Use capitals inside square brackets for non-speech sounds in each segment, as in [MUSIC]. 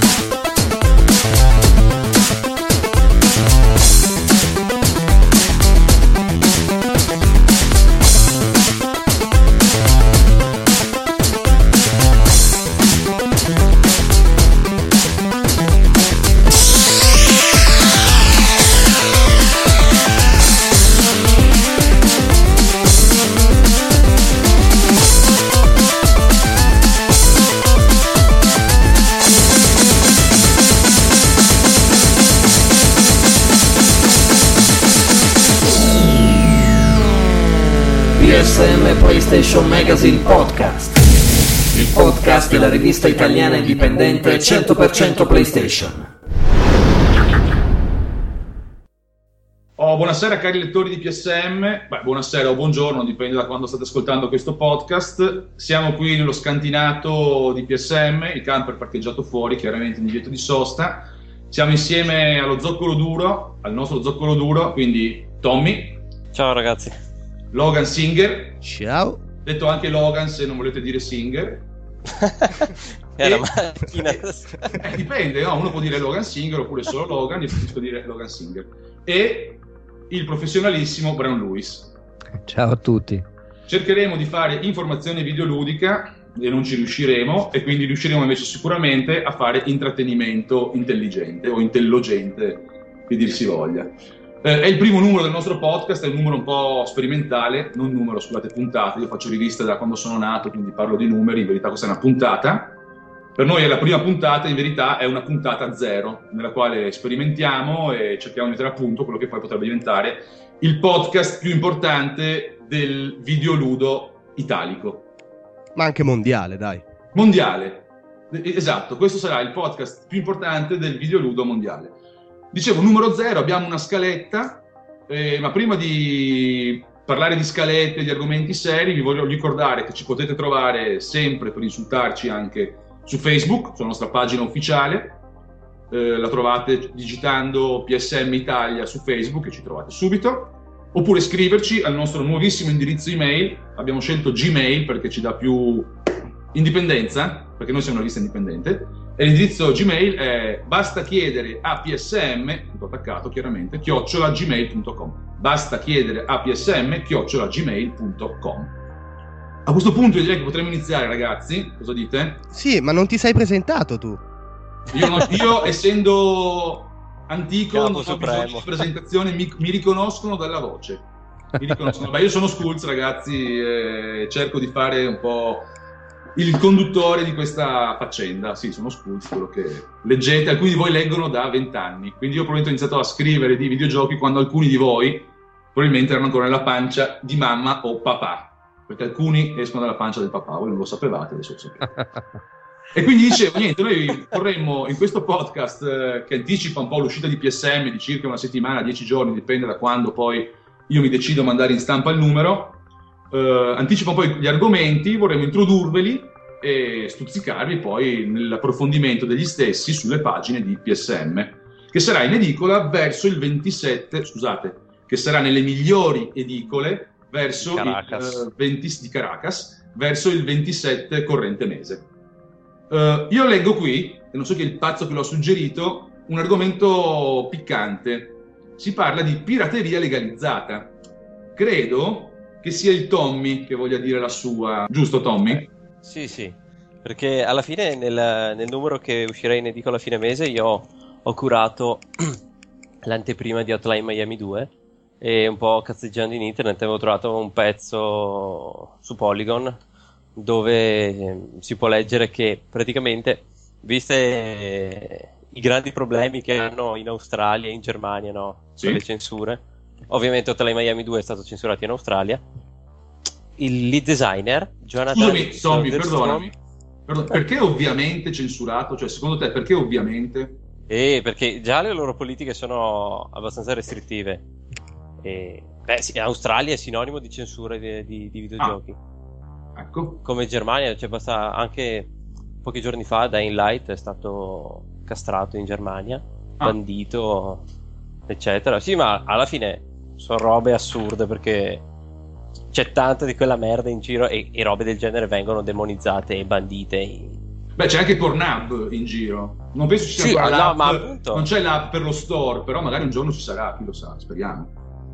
PSM Magazine Podcast. Il podcast della rivista italiana indipendente 100% PlayStation. Oh, buonasera cari lettori di PSM, Beh, buonasera o buongiorno, dipende da quando state ascoltando questo podcast. Siamo qui nello scantinato di PSM, il camper parcheggiato fuori, chiaramente in divieto di sosta. Siamo insieme allo zoccolo duro, al nostro zoccolo duro, quindi Tommy. Ciao ragazzi. Logan Singer. Ciao. Detto anche Logan se non volete dire Singer. [LAUGHS] È la macchina. [LAUGHS] eh, dipende, no? uno può dire Logan Singer oppure solo Logan, io preferisco dire Logan Singer. E il professionalissimo Brown Lewis. Ciao a tutti. Cercheremo di fare informazione videoludica e non ci riusciremo e quindi riusciremo invece sicuramente a fare intrattenimento intelligente o intelligente, che dir si voglia. Eh, è il primo numero del nostro podcast, è un numero un po' sperimentale, non numero, scusate, puntate. Io faccio riviste da quando sono nato, quindi parlo di numeri, in verità questa è una puntata. Per noi è la prima puntata, in verità è una puntata zero, nella quale sperimentiamo e cerchiamo di mettere a punto quello che poi potrebbe diventare il podcast più importante del videoludo italico. Ma anche mondiale, dai. Mondiale. Esatto, questo sarà il podcast più importante del videoludo mondiale. Dicevo, numero zero, abbiamo una scaletta, eh, ma prima di parlare di scalette, di argomenti seri, vi voglio ricordare che ci potete trovare sempre per insultarci anche su Facebook, sulla nostra pagina ufficiale. Eh, la trovate digitando PSM Italia su Facebook e ci trovate subito. Oppure scriverci al nostro nuovissimo indirizzo email. Abbiamo scelto Gmail perché ci dà più indipendenza, perché noi siamo una lista indipendente l'indirizzo Gmail è basta chiedere a psm, tutto attaccato chiaramente, chiocciola gmail.com. Basta chiedere a psm, chiocciola gmail.com. A questo punto io direi che potremmo iniziare, ragazzi. Cosa dite? Sì, ma non ti sei presentato tu. Io, non, io [LAUGHS] essendo antico, Capo non ho bisogno di presentazione, mi, mi, riconoscono dalla voce. Mi riconoscono. Beh, io sono Skulls, ragazzi, e cerco di fare un po' il conduttore di questa faccenda. Sì, sono Skulls, quello che leggete, alcuni di voi leggono da vent'anni. Quindi io probabilmente ho iniziato a scrivere di videogiochi quando alcuni di voi probabilmente erano ancora nella pancia di mamma o papà. Perché alcuni escono dalla pancia del papà, voi non lo sapevate, adesso lo sapete. [LAUGHS] E quindi dicevo, niente, noi vorremmo in questo podcast eh, che anticipa un po' l'uscita di PSM di circa una settimana, dieci giorni, dipende da quando poi io mi decido a mandare in stampa il numero, eh, anticipa poi gli argomenti, vorremmo introdurveli e stuzzicarvi poi nell'approfondimento degli stessi sulle pagine di PSM, che sarà in edicola verso il 27, scusate, che sarà nelle migliori edicole verso Caracas. il uh, 20 di Caracas, verso il 27 corrente mese. Uh, io leggo qui, e non so chi è il pazzo che l'ho suggerito, un argomento piccante. Si parla di pirateria legalizzata. Credo che sia il Tommy che voglia dire la sua, giusto Tommy? Eh, sì, sì, perché alla fine nel, nel, numero che uscirà in edicola a fine mese io ho curato [CLEARS THROAT] l'anteprima di Hotline Miami 2 e un po' cazzeggiando in internet avevo trovato un pezzo su Polygon dove si può leggere che praticamente, viste i grandi problemi che hanno in Australia e in Germania no? Sì. con le censure, ovviamente Hotline Miami 2 è stato censurato in Australia, il lead designer Jonathan Scusami, Tommy, perdonami. Perdon- perché ovviamente censurato? Cioè, secondo te, perché ovviamente? Eh, perché già le loro politiche sono abbastanza restrittive. E, beh, sì, Australia è sinonimo di censura di, di, di videogiochi. Ah, ecco. Come Germania, cioè basta anche pochi giorni fa Dying Light è stato castrato in Germania, Ah. bandito, eccetera. Sì, ma alla fine sono robe assurde perché c'è tanta di quella merda in giro e, e robe del genere vengono demonizzate e bandite Beh, c'è anche Pornhub in giro. Non penso ci sia sì, ancora no, ma appunto... Non c'è l'app per lo store, però magari un giorno ci sarà, chi lo sa, speriamo.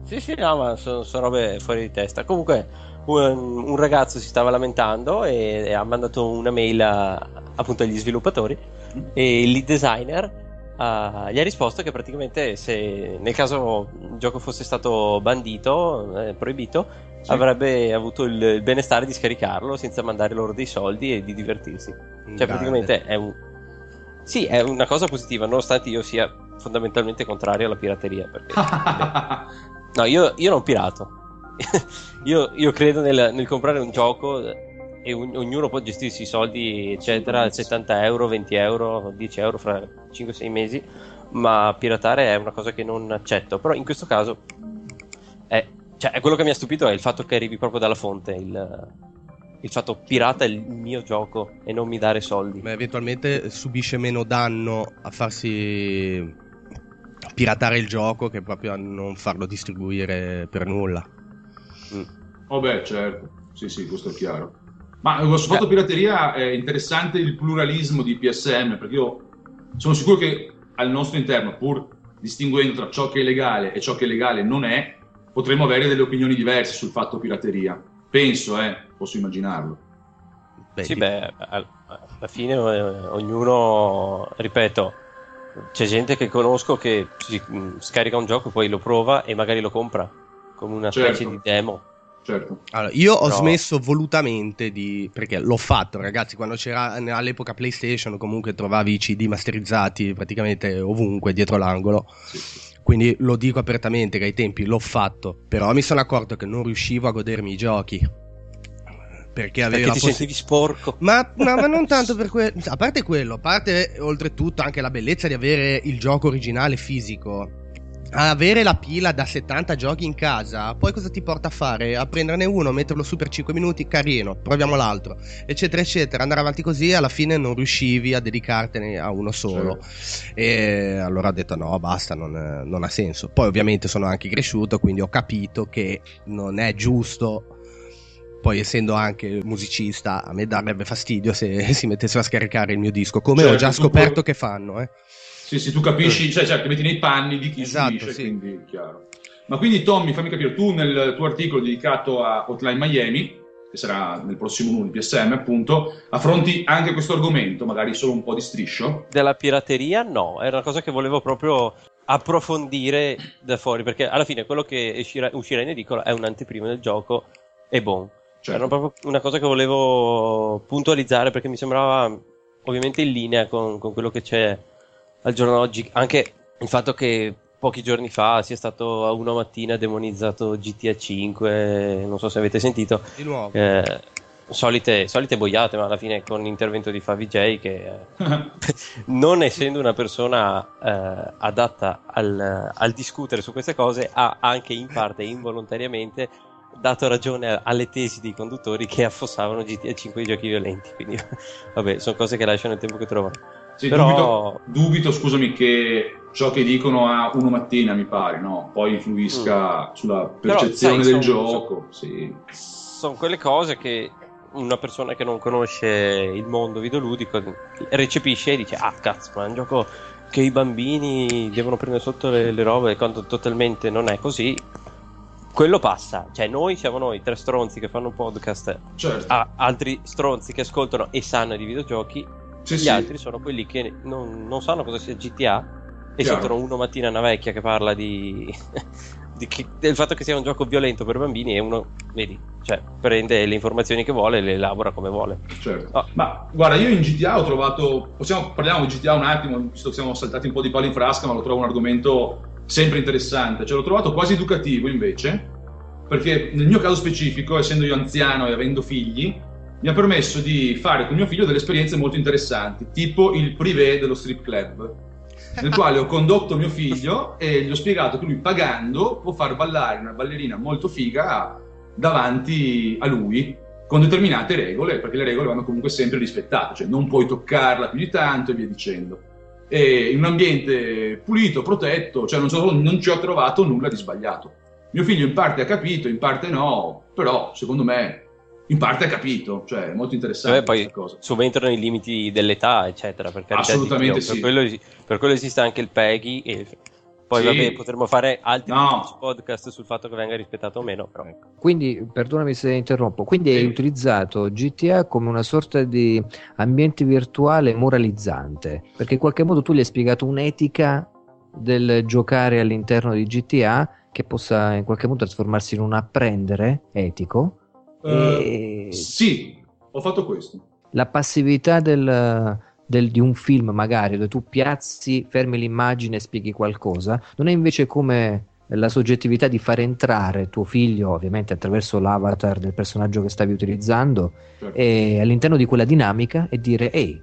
Sì, sì, no, ma sono, sono robe fuori di testa. Comunque, un, un, ragazzo si stava lamentando e, e ha mandato una mail a, appunto agli sviluppatori mm. e il lead designer Uh, gli ha risposto che praticamente se nel caso il gioco fosse stato bandito, eh, proibito, sì. avrebbe avuto il, benestare di scaricarlo senza mandare loro dei soldi e di divertirsi. Cioè, Grande. praticamente è un. Sì, è una cosa positiva, nonostante io sia fondamentalmente contrario alla pirateria. Perché, [LAUGHS] no, io, io, non pirato. [LAUGHS] io, io, credo nel, nel comprare un gioco e un, ognuno può gestirsi i soldi, eccetera, 70 euro, 20 euro, 10 euro fra 5-6 mesi, ma piratare è una cosa che non accetto. Però in questo caso è, cioè, è quello che mi ha stupito è il fatto che arrivi proprio dalla fonte, il, il fatto pirata è il mio gioco e non mi dare soldi. Ma eventualmente subisce meno danno a farsi piratare il gioco che proprio a non farlo distribuire per nulla. Mm. Oh beh, certo. Sì, sì, questo è chiaro. Ma su fatto pirateria è interessante il pluralismo di PSM, perché io sono sicuro che al nostro interno, pur distinguendo tra ciò che è legale e ciò che è legale non è, potremmo avere delle opinioni diverse sul fatto pirateria. Penso, eh, posso immaginarlo. Beh, sì, beh, alla fine eh, ognuno, ripeto, c'è gente che conosco che si mm, scarica un gioco, poi lo prova e magari lo compra come una certo. specie di demo certo. Allora, io ho no. smesso volutamente di. perché l'ho fatto, ragazzi. Quando c'era all'epoca PlayStation, comunque trovavi i CD masterizzati praticamente ovunque dietro l'angolo. Sì, Quindi lo dico apertamente che ai tempi l'ho fatto. Però mi sono accorto che non riuscivo a godermi i giochi. Perché avevi perché ti poss- sentivi sporco. Ma, ma, ma non [LAUGHS] tanto per quello. A parte quello, a parte oltretutto anche la bellezza di avere il gioco originale fisico avere la pila da 70 giochi in casa, poi cosa ti porta a fare? A prenderne uno, metterlo su per 5 minuti, carino, proviamo l'altro, eccetera, eccetera. Andare avanti così, alla fine non riuscivi a dedicartene a uno solo. Certo. E allora ho detto no, basta, non, non ha senso. Poi ovviamente sono anche cresciuto, quindi ho capito che non è giusto poi essendo anche musicista a me darebbe fastidio se [LAUGHS] si mettessero a scaricare il mio disco come certo, ho già scoperto puoi... che fanno eh. Sì, sì, tu capisci, cioè, cioè ti metti nei panni di chi esatto, subisce, sì. quindi chiaro. Ma quindi Tommy, fammi capire, tu nel tuo articolo dedicato a Hotline Miami, che sarà nel prossimo numero di PSM appunto, affronti anche questo argomento, magari solo un po' di striscio? Della pirateria no, era una cosa che volevo proprio approfondire da fuori, perché alla fine quello che uscirà, uscirà in edicola è un'anteprima del gioco e bon. Certo. Era proprio una cosa che volevo puntualizzare perché mi sembrava ovviamente in linea con, con quello che c'è al giorno d'oggi. Anche il fatto che pochi giorni fa sia stato a una mattina demonizzato GTA 5, non so se avete sentito. Di nuovo. Eh, solite, solite boiate, ma alla fine con l'intervento di Favi J che eh, [LAUGHS] non essendo una persona eh, adatta al, al, discutere su queste cose ha anche in parte involontariamente dato ragione alle tesi dei conduttori che affossavano GTA 5 i giochi violenti. Quindi, [LAUGHS] vabbè, sono cose che lasciano il tempo che trovano. Sì, Però... dubito, dubito, scusami, che ciò che dicono a uno mattina, mi pare, no? poi influisca mm. sulla percezione Però, sai, del son, gioco. Sì. Sono quelle cose che una persona che non conosce il mondo videoludico recepisce e dice: Ah, cazzo, ma è un gioco che i bambini devono prendere sotto le, le robe quando totalmente non è così quello passa, cioè noi siamo noi, tre stronzi che fanno un podcast, certo. a altri stronzi che ascoltano e sanno di videogiochi, sì, gli sì. altri sono quelli che non, non, sanno cosa sia GTA e Chiaro. sentono uno mattina una vecchia che parla di, [LAUGHS] di che, del fatto che sia un gioco violento per bambini e uno, vedi, cioè prende le informazioni che vuole e le elabora come vuole. Certo. Oh. Ma guarda, io in GTA ho trovato, possiamo, parliamo di GTA un attimo, visto che siamo saltati un po' di palo in frasca, ma lo trovo un argomento sempre interessante. Cioè, l'ho trovato quasi educativo invece, perché nel mio caso specifico, essendo io anziano e avendo figli, mi ha permesso di fare con mio figlio delle esperienze molto interessanti, tipo il privé dello strip club, nel quale ho condotto mio figlio e gli ho spiegato che lui pagando può far ballare una ballerina molto figa davanti a lui con determinate regole, perché le regole vanno comunque sempre rispettate, cioè non puoi toccarla più di tanto e via dicendo e in un ambiente pulito, protetto, cioè non, so, non ci ho trovato nulla di sbagliato. Mio figlio in parte ha capito, in parte no, però secondo me in parte ha capito, cioè è molto interessante. Cioè, poi cosa. subentrano i limiti dell'età, eccetera. Per Assolutamente sì. Per quello, per quello, esiste anche il PEGI e poi sì. vabbè, potremmo fare altri no. podcast sul fatto che venga rispettato o meno. Però. Ecco. Quindi, perdonami se interrompo, quindi sì. hai utilizzato GTA come una sorta di ambiente virtuale moralizzante, perché in qualche modo tu gli hai spiegato un'etica del giocare all'interno di GTA che possa in qualche modo trasformarsi in un apprendere etico. Uh, e... Sì, ho fatto questo. La passività del, del, di un film, magari, dove tu piazzi, fermi l'immagine e spieghi qualcosa, non è invece come la soggettività di far entrare tuo figlio, ovviamente attraverso l'avatar del personaggio che stavi utilizzando, certo. all'interno di quella dinamica e dire, ehi,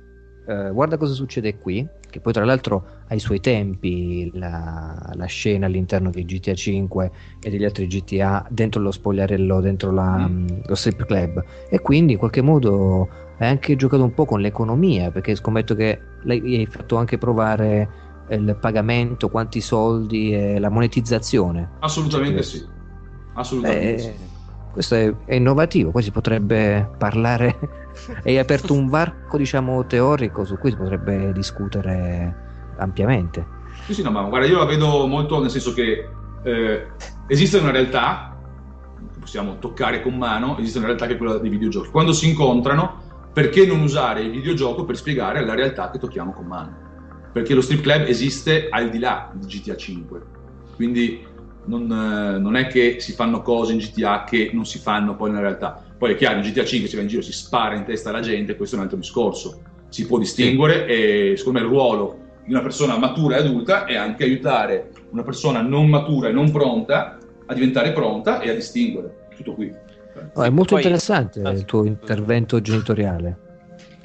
eh, guarda cosa succede qui, che poi tra l'altro ha i suoi tempi, la, la, scena all'interno di GTA 5 e degli altri GTA dentro lo spogliarello, dentro la, mm. lo strip club e quindi in qualche modo hai anche giocato un po' con l'economia perché scommetto che hai fatto anche provare il pagamento, quanti soldi e la monetizzazione. Assolutamente sì, assolutamente eh, sì. Questo è, è innovativo, poi si potrebbe parlare [LAUGHS] hai aperto un varco diciamo teorico su cui si potrebbe discutere ampiamente. Sì, sì, no, ma guarda, io la vedo molto nel senso che eh, esiste una realtà che possiamo toccare con mano, esiste una realtà che è quella dei videogiochi. Quando si incontrano, perché non usare il videogioco per spiegare la realtà che tocchiamo con mano? Perché lo strip club esiste al di là di GTA 5. Quindi non, eh, non, è che si fanno cose in GTA che non si fanno poi nella realtà. Poi è chiaro, in GTA 5 si va in giro, si spara in testa alla gente, questo è un altro discorso. Si può distinguere e secondo me il ruolo di una persona matura e adulta è anche aiutare una persona non matura e non pronta a diventare pronta e a distinguere. Tutto qui. Oh, è molto poi... interessante il tuo intervento genitoriale.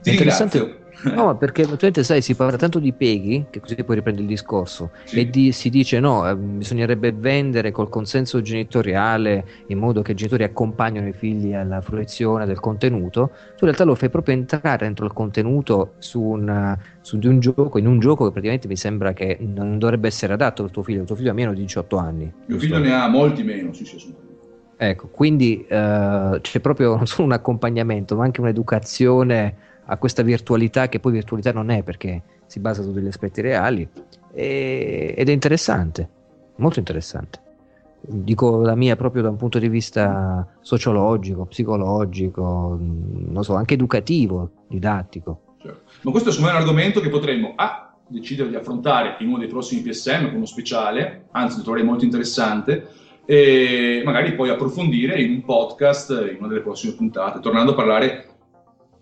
Ti interessante. Ringrazio No, ma perché eventualmente sai, si parla tanto di peghi, che così poi riprende il discorso, sì. e di, si dice no, eh, bisognerebbe vendere col consenso genitoriale in modo che i genitori accompagnino i figli alla fruizione del contenuto. Tu in realtà lo fai proprio entrare dentro il contenuto su, una, su un gioco, in un gioco che praticamente mi sembra che non dovrebbe essere adatto al tuo figlio. Il tuo figlio ha meno di 18 anni. Mio figlio ne ha molti meno, sì, sì, assolutamente. Ecco, quindi uh, c'è proprio non solo un accompagnamento, ma anche un'educazione a questa virtualità che poi virtualità non è perché si basa su degli aspetti reali e, ed è interessante, molto interessante. Dico la mia proprio da un punto di vista sociologico, psicologico, non so, anche educativo, didattico. Certo. Ma questo è un argomento che potremmo A, decidere di affrontare in uno dei prossimi PSM con uno speciale, anzi lo troverei molto interessante, e magari poi approfondire in un podcast in una delle prossime puntate, tornando a parlare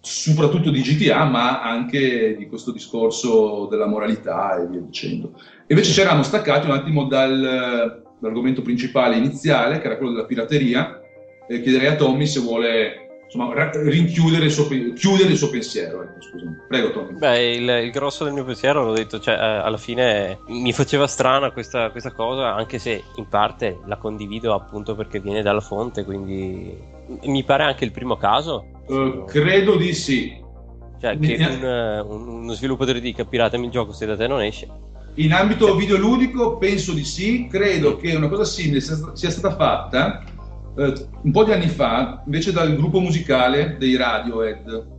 soprattutto di GTA, ma anche di questo discorso della moralità e via dicendo. Invece ci eravamo staccati un attimo dal, dall'argomento principale iniziale, che era quello della pirateria, e chiederei a Tommy se vuole insomma, rinchiudere il suo, chiudere il suo pensiero. Ecco, Prego, Tommy. Beh, il, il, grosso del mio pensiero, l'ho detto, cioè, eh, alla fine mi faceva strana questa, questa cosa, anche se in parte la condivido appunto perché viene dalla fonte, quindi mi pare anche il primo caso Uh, credo di sì. Cioè, che un, eh, un, uno sviluppatore dica piratami il gioco se da te non esce. In ambito videoludico penso di sì, credo che una cosa simile sia stata fatta eh, un po' di anni fa invece dal gruppo musicale dei Radiohead.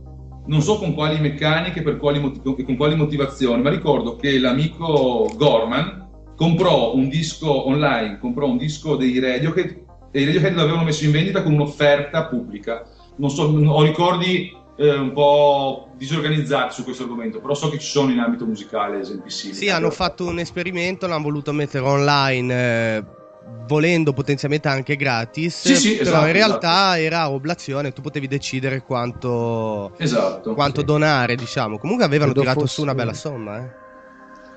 Non so con quali meccaniche quali motiv- con quali motivazioni, ma ricordo che l'amico Gorman comprò un disco online, comprò un disco dei Radiohead e i Radiohead l'avevano messo in vendita con un'offerta pubblica non so, ho ricordi eh, un po' disorganizzati su questo argomento, però so che ci sono in ambito musicale esempi simili. Sì, hanno fatto un esperimento, l'hanno voluto mettere online. Eh, volendo potenzialmente anche gratis, sì, sì, però esatto, in realtà esatto. era oblazione, tu potevi decidere quanto, esatto, quanto sì. donare, diciamo. Comunque avevano credo tirato fosse... su una bella somma, eh.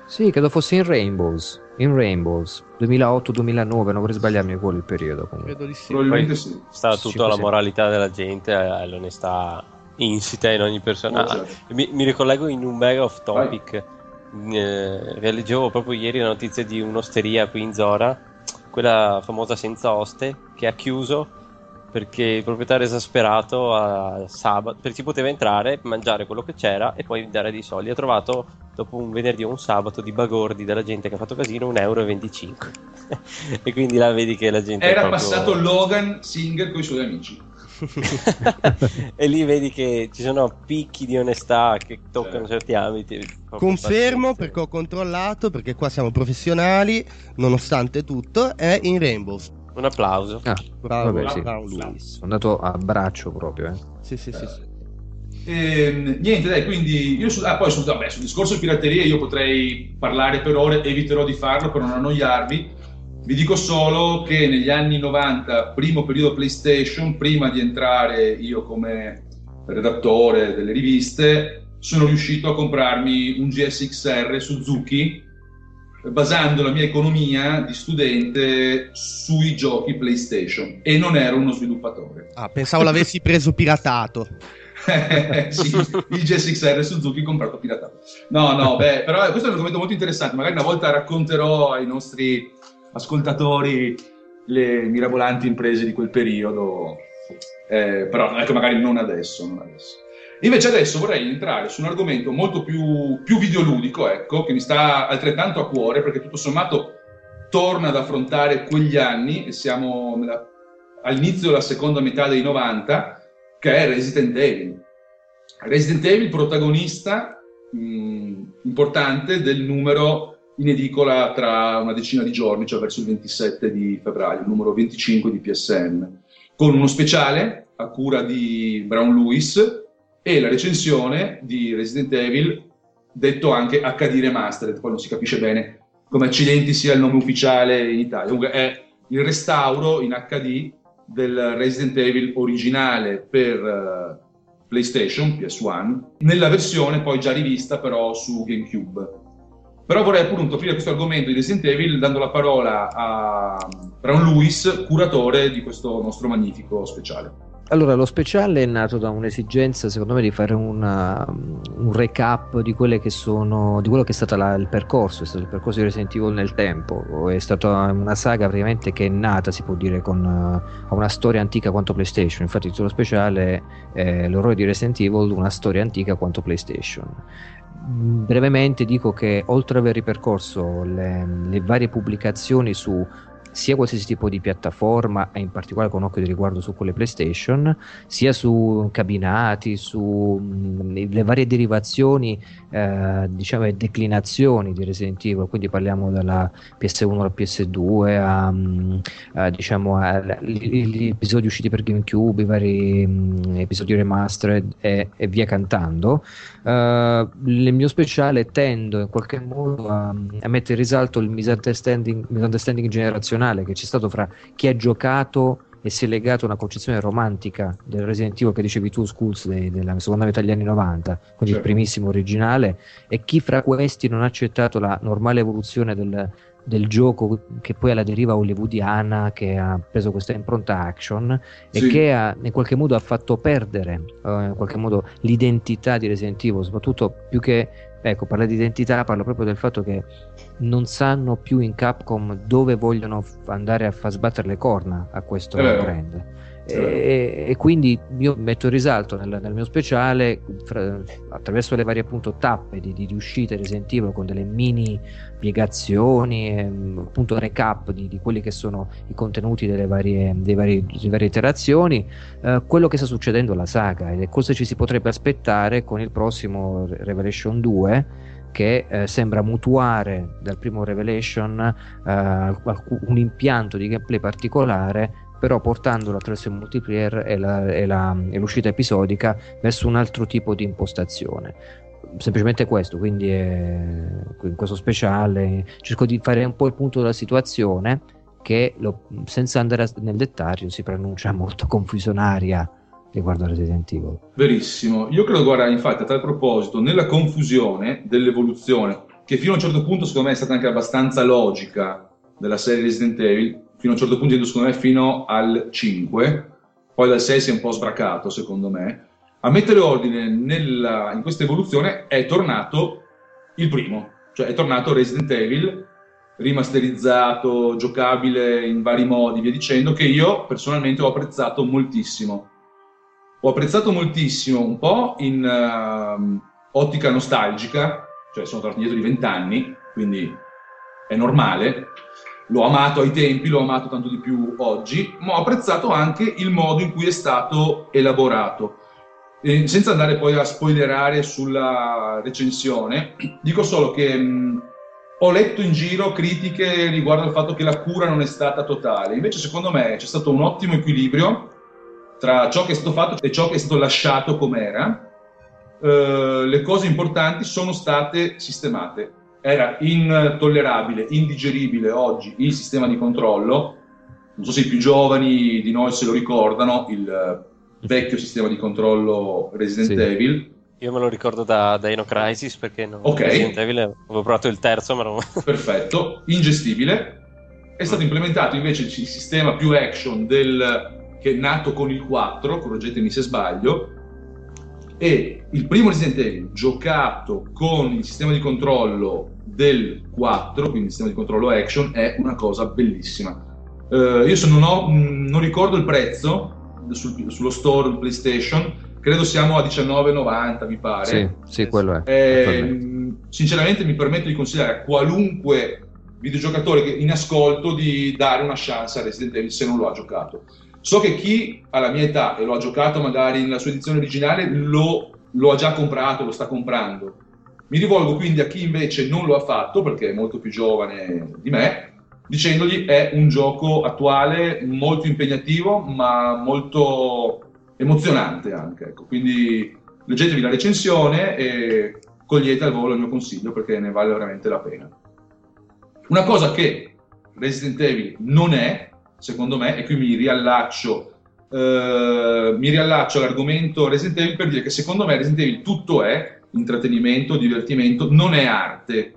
Sì, credo fosse in Rainbows. In Rainbows 2008-2009, non vorrei sbagliarmi quello il periodo. Comunque. Credo di sì. Probabilmente sì. Stava tutto alla moralità della gente e all'onestà insita in ogni persona. Oh, certo. mi, mi, ricollego in un mega off topic. Eh, leggevo proprio ieri la notizia di un'osteria qui in Zora, quella famosa senza oste, che ha chiuso perché il proprietario esasperato a sabato perché si poteva entrare, mangiare quello che c'era e poi dare dei soldi. Ha trovato dopo un venerdì o un sabato di bagordi della gente che ha fatto casino 1,25 euro. [LAUGHS] e quindi là vedi che la gente. Era proprio... passato Logan Singer con i suoi amici. [LAUGHS] e lì vedi che ci sono picchi di onestà che toccano certo. certi ambiti. Confermo perché ho controllato, perché qua siamo professionali, nonostante tutto, è in Rainbows. Un applauso. Ah, bravo, vabbè, sì. Brown Lewis. Sono andato a braccio proprio. Eh. Sì, sì, sì. sì. E, ehm, niente, dai, quindi io su, ah, poi su, vabbè, sul discorso pirateria io potrei parlare per ore, eviterò di farlo per non annoiarvi. Vi dico solo che negli anni 90, primo periodo PlayStation, prima di entrare io come redattore delle riviste, sono riuscito a comprarmi un GSXR Suzuki basando la mia economia di studente sui giochi PlayStation e non ero uno sviluppatore. Ah, pensavo l'avessi [LAUGHS] preso piratato. sì, il GSXR Suzuki comprato piratato. No, no, beh, però questo è un argomento molto interessante. Magari una volta racconterò ai nostri ascoltatori le mirabolanti imprese di quel periodo. Eh, però ecco, magari non adesso, non adesso. Invece adesso vorrei entrare su un argomento molto più, più videoludico, ecco, che mi sta altrettanto a cuore, perché tutto sommato torna ad affrontare quegli anni, e siamo nella, all'inizio della seconda metà dei 90, che è Resident Evil. Resident Evil protagonista mh, importante del numero in edicola tra una decina di giorni, cioè verso il 27 di febbraio, numero 25 di PSN, con uno speciale a cura di Brown Lewis e la recensione di Resident Evil, detto anche HD Remastered, poi non si capisce bene come accidenti sia il nome ufficiale in Italia. Comunque è il restauro in HD del Resident Evil originale per uh, PlayStation, PS1, nella versione poi già rivista però su GameCube. Però vorrei appunto aprire questo argomento di Resident Evil dando la parola a Brown Lewis, curatore di questo nostro magnifico speciale. Allora, lo speciale è nato da un'esigenza, secondo me, di fare una, un recap di, sono, di, quello che è stato la, il percorso, è stato il percorso di Resident Evil nel tempo. È stata una saga praticamente che è nata, si può dire, con uh, una storia antica quanto PlayStation. Infatti, il titolo speciale è l'orrore di Resident Evil, una storia antica quanto PlayStation. Brevemente dico che oltre ad aver ripercorso le, le varie pubblicazioni su sia qualsiasi tipo di piattaforma e in particolare con occhio di riguardo su quelle PlayStation, sia su cabinati, sulle mm, varie derivazioni, eh, diciamo e declinazioni di Resident Evil, quindi parliamo dalla PS1 alla PS2 a, mm, a diciamo agli episodi usciti per GameCube, i vari mh, mm, episodi remastered e, e via cantando. Uh, nel mio speciale tendo in qualche modo a, a mettere in risalto il misunderstanding, misunderstanding generazionale che c'è stato fra chi ha giocato e si è legato a una concezione romantica del Resident Evil che dicevi tu, Schools, de, della seconda metà degli anni 90, quindi certo. il primissimo originale, e chi fra questi non ha accettato la normale evoluzione del, del gioco che poi è la deriva hollywoodiana che ha preso questa impronta action sì. e che ha, in qualche modo ha fatto perdere in qualche modo l'identità di Resident Evil soprattutto più che ecco parla di identità parlo proprio del fatto che non sanno più in Capcom dove vogliono andare a far sbattere le corna a questo brand e, e, quindi io metto in risalto nel, nel mio speciale fra, attraverso le varie appunto tappe di, di, di uscita Resident Evil con delle mini spiegazioni e appunto recap di, di, quelli che sono i contenuti delle varie, delle varie iterazioni eh, quello che sta succedendo alla saga. E cosa ci si potrebbe aspettare con il prossimo Revelation 2 che eh, sembra mutuare dal primo Revelation eh, un impianto di gameplay particolare però portandolo attraverso il multiplayer e, la, e, la, e l'uscita episodica verso un altro tipo di impostazione. Semplicemente questo, quindi in questo speciale cerco di fare un po' il punto della situazione che lo, senza andare nel dettaglio si pronuncia molto confusionaria riguardo a Resident Evil. Verissimo, io credo, guarda, infatti a tal proposito, nella confusione dell'evoluzione, che fino a un certo punto secondo me è stata anche abbastanza logica della serie Resident Evil, fino a un certo punto, secondo me, fino al 5, poi dal 6 si è un po' sbracato, secondo me. A mettere ordine nella, in questa evoluzione è tornato il primo, cioè è tornato Resident Evil, rimasterizzato, giocabile in vari modi, via dicendo, che io personalmente ho apprezzato moltissimo. Ho apprezzato moltissimo un po' in uh, ottica nostalgica, cioè sono tornato indietro di vent'anni, quindi è normale, l'ho amato ai tempi, l'ho amato tanto di più oggi, ma ho apprezzato anche il modo in cui è stato elaborato. E senza andare poi a spoilerare sulla recensione, dico solo che mh, ho letto in giro critiche riguardo al fatto che la cura non è stata totale, invece secondo me c'è stato un ottimo equilibrio tra ciò che è stato fatto e ciò che è stato lasciato com'era. Uh, le cose importanti sono state sistemate era intollerabile, indigeribile oggi il sistema di controllo. Non so se i più giovani di noi se lo ricordano, il vecchio sistema di controllo Resident sì. Evil. Io me lo ricordo da Dino Crisis perché non okay. Resident Evil avevo provato il terzo, ma non... [LAUGHS] Perfetto, ingestibile. È stato implementato invece il sistema più action del... che è nato con il 4, correggetemi se sbaglio, e il primo Resident Evil giocato con il sistema di controllo del 4, quindi il sistema di controllo action, è una cosa bellissima. Uh, io non, ho, non ricordo il prezzo sul, sullo store PlayStation, credo siamo a 19,90 mi pare. Sì, sì quello è. Eh, sinceramente mi permetto di consigliare a qualunque videogiocatore in ascolto di dare una chance a Resident Evil se non lo ha giocato. So che chi ha la mia età e lo ha giocato magari nella sua edizione originale lo, lo ha già comprato, lo sta comprando. Mi rivolgo quindi a chi invece non lo ha fatto, perché è molto più giovane di me, dicendogli è un gioco attuale, molto impegnativo, ma molto emozionante anche. Ecco. Quindi leggetevi la recensione e cogliete al volo il mio consiglio perché ne vale veramente la pena. Una cosa che Resident Evil non è, secondo me, e qui mi riallaccio, eh, mi riallaccio all'argomento Resident Evil per dire che secondo me Resident Evil tutto è intrattenimento, divertimento, non è arte.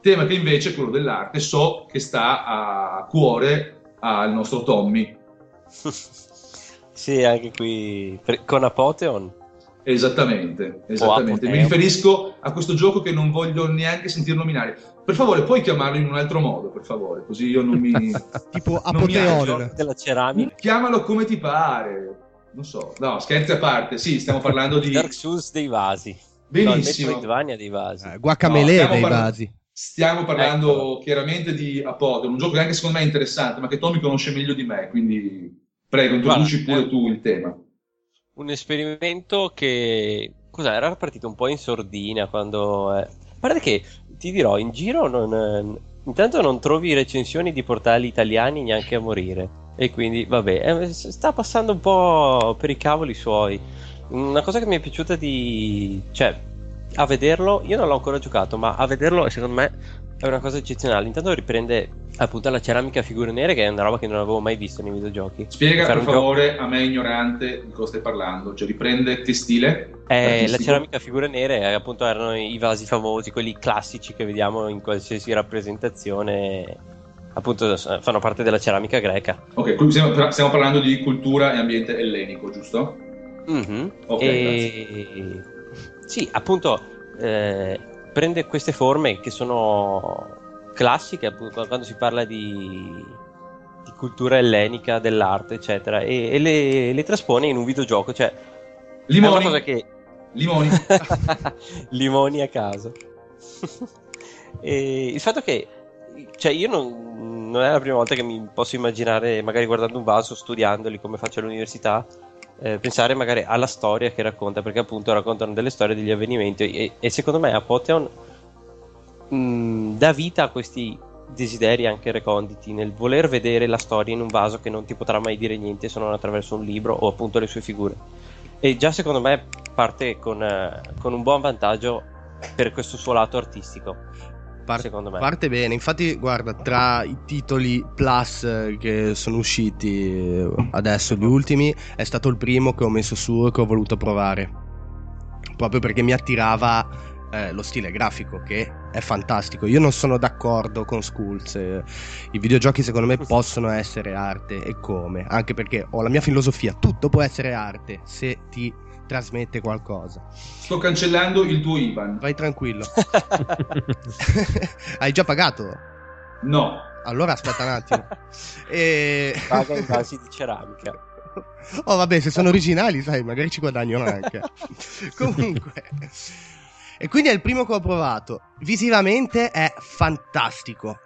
Tema che invece, quello dell'arte, so che sta a cuore al nostro Tommy. [LAUGHS] sì, anche qui con Apotheon. Esattamente, esattamente. Mi riferisco a questo gioco che non voglio neanche sentire nominare. Per favore, puoi chiamarlo in un altro modo, per favore, così io non mi... [LAUGHS] tipo Apoteon. Della ceramica. Chiamalo come ti pare. Non so, no, scherzi a parte, sì, stiamo parlando di... Dark Souls dei vasi. Benissimo. No, dei vasi. Eh, Guacamele no, dei parla- vasi. Stiamo parlando ecco. chiaramente di Apoteon, un gioco che anche secondo me è interessante, ma che Tommy conosce meglio di me, quindi prego, introduci Guarda, pure tu il tema. Un esperimento che... Cos'è? Era partito un po' in sordina quando... Eh... Guarda che ti dirò, in giro non... Intanto non trovi recensioni di portali italiani neanche a morire. E quindi, vabbè, eh, sta passando un po' per i cavoli suoi. Una cosa che mi è piaciuta di... cioè, a vederlo, io non l'ho ancora giocato, ma a vederlo secondo me è una cosa eccezionale. Intanto riprende appunto la ceramica a figure nere, che è una roba che non avevo mai visto nei videogiochi. Spiega per favore gioco... a me ignorante di cosa stai parlando, cioè riprende che stile? Eh, la ceramica a figure nere eh, appunto erano i vasi famosi, quelli classici che vediamo in qualsiasi rappresentazione appunto fanno parte della ceramica greca. Ok, quindi stiamo, stiamo parlando di cultura e ambiente ellenico, giusto? Mm-hmm. Okay, e... Sì, appunto, eh, prende queste forme che sono classiche, quando si parla di, di cultura ellenica, dell'arte, eccetera, e, e le, le, traspone in un videogioco. Cioè, Limoni. Che... Limoni. [LAUGHS] Limoni a caso. [LAUGHS] e il fatto che cioè io non, non, è la prima volta che mi posso immaginare, magari guardando un vaso, studiandoli come faccio all'università, eh, pensare magari alla storia che racconta, perché appunto raccontano delle storie, degli avvenimenti e, e secondo me Apotheon mh, mm, dà vita a questi desideri anche reconditi nel voler vedere la storia in un vaso che non ti potrà mai dire niente se non attraverso un libro o appunto le sue figure. E già secondo me parte con, eh, con un buon vantaggio per questo suo lato artistico. Par- secondo me. Parte bene, infatti guarda, tra i titoli plus eh, che sono usciti adesso, gli ultimi, è stato il primo che ho messo su e che ho voluto provare. Proprio perché mi attirava eh, lo stile grafico che è fantastico. Io non sono d'accordo con Skulls. Eh, I videogiochi secondo me [LAUGHS] possono essere arte e come, anche perché ho la mia filosofia, tutto può essere arte se ti trasmette qualcosa. Sto cancellando il tuo IBAN. Vai tranquillo. [LAUGHS] [LAUGHS] Hai già pagato? No. Allora aspetta un attimo. [LAUGHS] e... Paga in vasi di ceramica. Oh vabbè, se sono originali, sai, magari ci guadagno anche. Comunque. E quindi è il primo che ho provato. Visivamente è fantastico.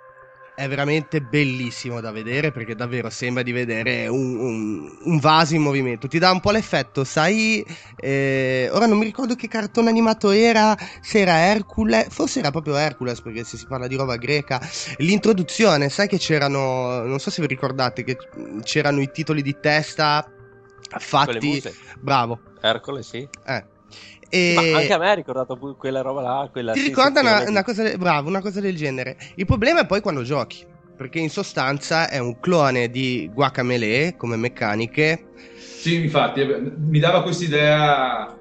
È veramente bellissimo da vedere perché davvero sembra di vedere un, un, un vaso in movimento. Ti dà un po' l'effetto, sai? Eh, ora non mi ricordo che cartone animato era, se era Hercules, forse era proprio Hercules perché se si parla di roba greca. L'introduzione, sai che c'erano, non so se vi ricordate, che c'erano i titoli di testa fatti... Bravo. Hercules, sì. Eh. E... Ma anche a me ha ricordato quella roba là. Quella Ti ricorda una, una, cosa, de- bravo, una cosa del genere. Il problema è poi quando giochi. Perché in sostanza è un clone di Guacamele come meccaniche. Sì, infatti, mi dava questa idea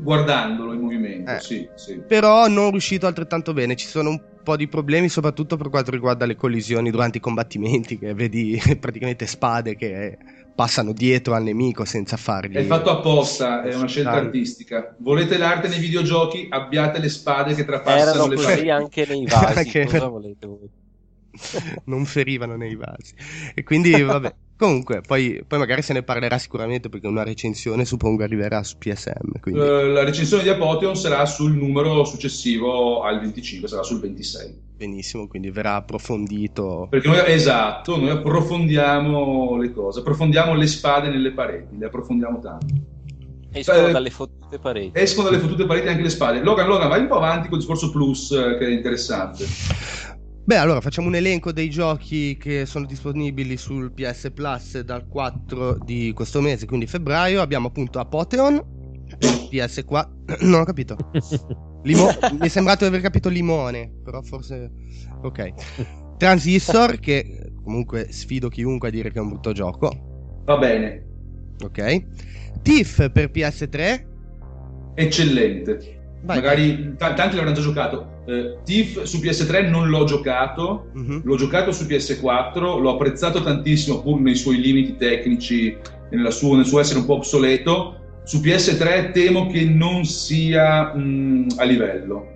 guardandolo in movimento. Eh, sì, sì. Però non riuscito altrettanto bene. Ci sono un po' di problemi, soprattutto per quanto riguarda le collisioni durante i combattimenti. Che vedi [LAUGHS] praticamente spade che passano dietro al nemico senza fargli. È fatto apposta, è una scelta artistica. Volete l'arte nei videogiochi? Abbiate le spade che trapassano Erano le così anche nei [LAUGHS] vasi. Cosa volete voi? [LAUGHS] non ferivano nei vasi. E quindi, vabbè. [LAUGHS] Comunque, poi, poi, magari se ne parlerà sicuramente perché una recensione suppongo arriverà su PSM. Quindi... Uh, la recensione di Apotheon sarà sul numero successivo al 25, sarà sul 26. Benissimo, quindi verrà approfondito. Perché noi, esatto, noi approfondiamo le cose, approfondiamo le spade nelle pareti, le approfondiamo tanto. Escono eh, dalle fottute pareti. Escono dalle fottute pareti anche le spade. Logan, Logan, vai un po' avanti con il discorso plus, eh, che è interessante. Beh, allora facciamo un elenco dei giochi che sono disponibili sul PS Plus dal 4 di questo mese, quindi febbraio. Abbiamo appunto Apotheon per [CLEARS THROAT] PS4. non ho capito. [LAUGHS] Limo- mi è sembrato di aver capito limone, però forse. Ok. Transistor, che comunque sfido chiunque a dire che è un brutto gioco. Va bene. Ok. Tiff per PS3. Eccellente. Vai. Magari t- tanti l'avranno già giocato. Uh, Thief su PS3 non l'ho giocato, uh-huh. l'ho giocato su PS4, l'ho apprezzato tantissimo pur nei suoi limiti tecnici e suo, nel suo essere un po' obsoleto. Su PS3 temo che non sia mh, mm, a livello.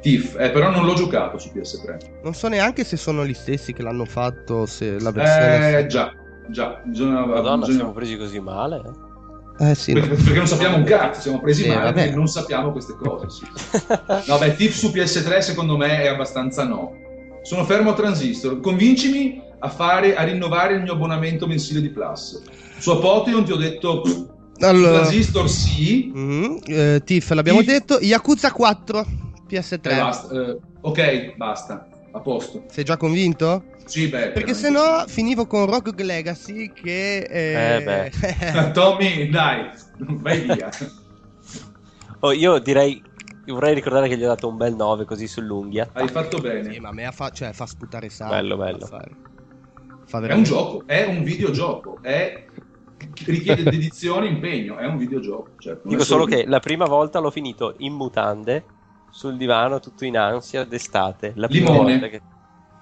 Thief, eh, però non l'ho giocato su PS3. Non so neanche se sono gli stessi che l'hanno fatto, se la versione... Eh, già, già. Bisogna, Madonna, bisogna... siamo presi così male, eh? Eh, sì, perché, perché, non sappiamo un cazzo, siamo presi sì, male perché non sappiamo queste cose. Sì. [LAUGHS] no, beh, Tiff su PS3 secondo me è abbastanza no. Sono fermo a Transistor. Convincimi a, fare, a rinnovare il mio abbonamento mensile di Plus. Su Apotheon ti ho detto allora, Transistor sì. Mm-hmm. Eh, Tiff l'abbiamo Tiff. detto. Yakuza 4 PS3. Eh, basta. Eh, ok, basta. A posto. Sei già convinto? Sì, beh, perché se no finivo con Rock Legacy che... Eh, eh [LAUGHS] Tommy, dai, vai via. [LAUGHS] oh, io direi... Vorrei ricordare che gli ho dato un bel 9 così sull'unghia. Hai fatto bene. Sì, ma a me fa, cioè, fa sputare sangue. Bello, bello. Fa veramente... È un gioco, è un videogioco, è richiede dedizione, impegno, è un videogioco. Certo, Dico solo che la prima volta l'ho finito in mutande sul divano, tutto in ansia d'estate. La prima Limone. volta che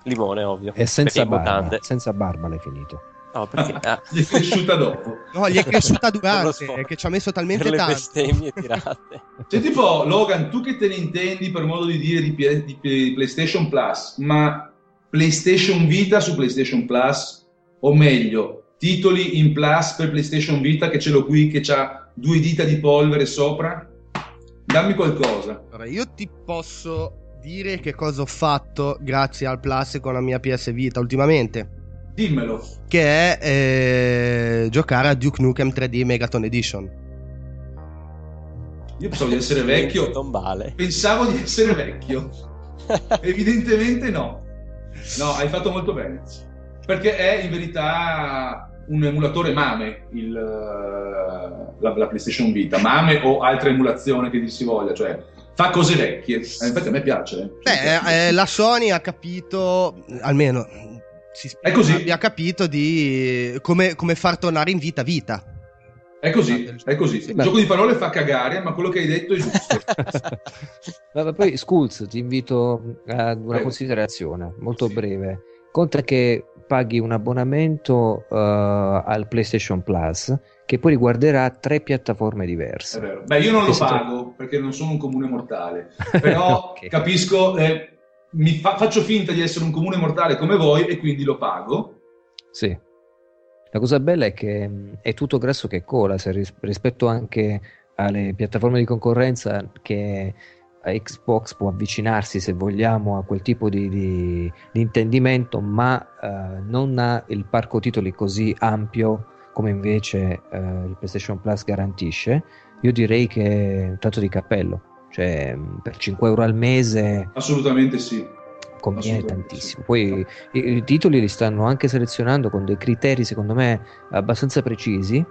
Limone, ovvio. E senza barba, senza barba l'hai finito. No, perché [LAUGHS] ah. gli è cresciuta dopo. No, gli è cresciuta durante, che ci ha messo talmente per tanto. le bestemmie tirate. [LAUGHS] Cioè, tipo, Logan, tu che te ne intendi per modo di dire di, di, di PlayStation Plus, ma PlayStation Vita su PlayStation Plus, o meglio, titoli in Plus per PlayStation Vita che ce l'ho qui, che ha due dita di polvere sopra? Dammi qualcosa. Allora, io ti posso dire che cosa ho fatto grazie al Plus con la mia PS Vita ultimamente. Dimmelo. Che è eh, giocare a Duke Nukem 3D Megaton Edition. Io pensavo di essere vecchio. Tombale. Pensavo di essere vecchio. [LAUGHS] Evidentemente no. No, hai fatto molto bene. Perché è in verità un emulatore MAME il, la, la, PlayStation Vita. MAME o altra emulazione che dir si voglia. Cioè, fa cose vecchie. Eh, infatti a me piace. Eh. Beh, eh, la Sony ha capito, almeno si è così. ha capito di come, come, far tornare in vita vita. È così, è così. Sì, il gioco di parole fa cagare, ma quello che hai detto è giusto. [LAUGHS] Vabbè, poi, Skulls, ti invito ad una Prego. considerazione molto sì. breve. Conta che paghi un abbonamento uh, al PlayStation Plus che poi riguarderà tre piattaforme diverse. Beh, io non lo pago perché non sono un comune mortale, [LAUGHS] però okay. capisco, eh, mi fa- faccio finta di essere un comune mortale come voi e quindi lo pago. Sì. La cosa bella è che mm, è tutto grasso che cola, ris- rispetto anche alle piattaforme di concorrenza che Xbox può avvicinarsi se vogliamo a quel tipo di, di, di intendimento, ma uh, non ha il parco titoli così ampio come invece uh, il PlayStation Plus garantisce. Io direi che è un tanto di cappello, cioè per 5 euro al mese. Assolutamente sì. Conviene tantissimo. Sì. Poi i, i titoli li stanno anche selezionando con dei criteri, secondo me, abbastanza precisi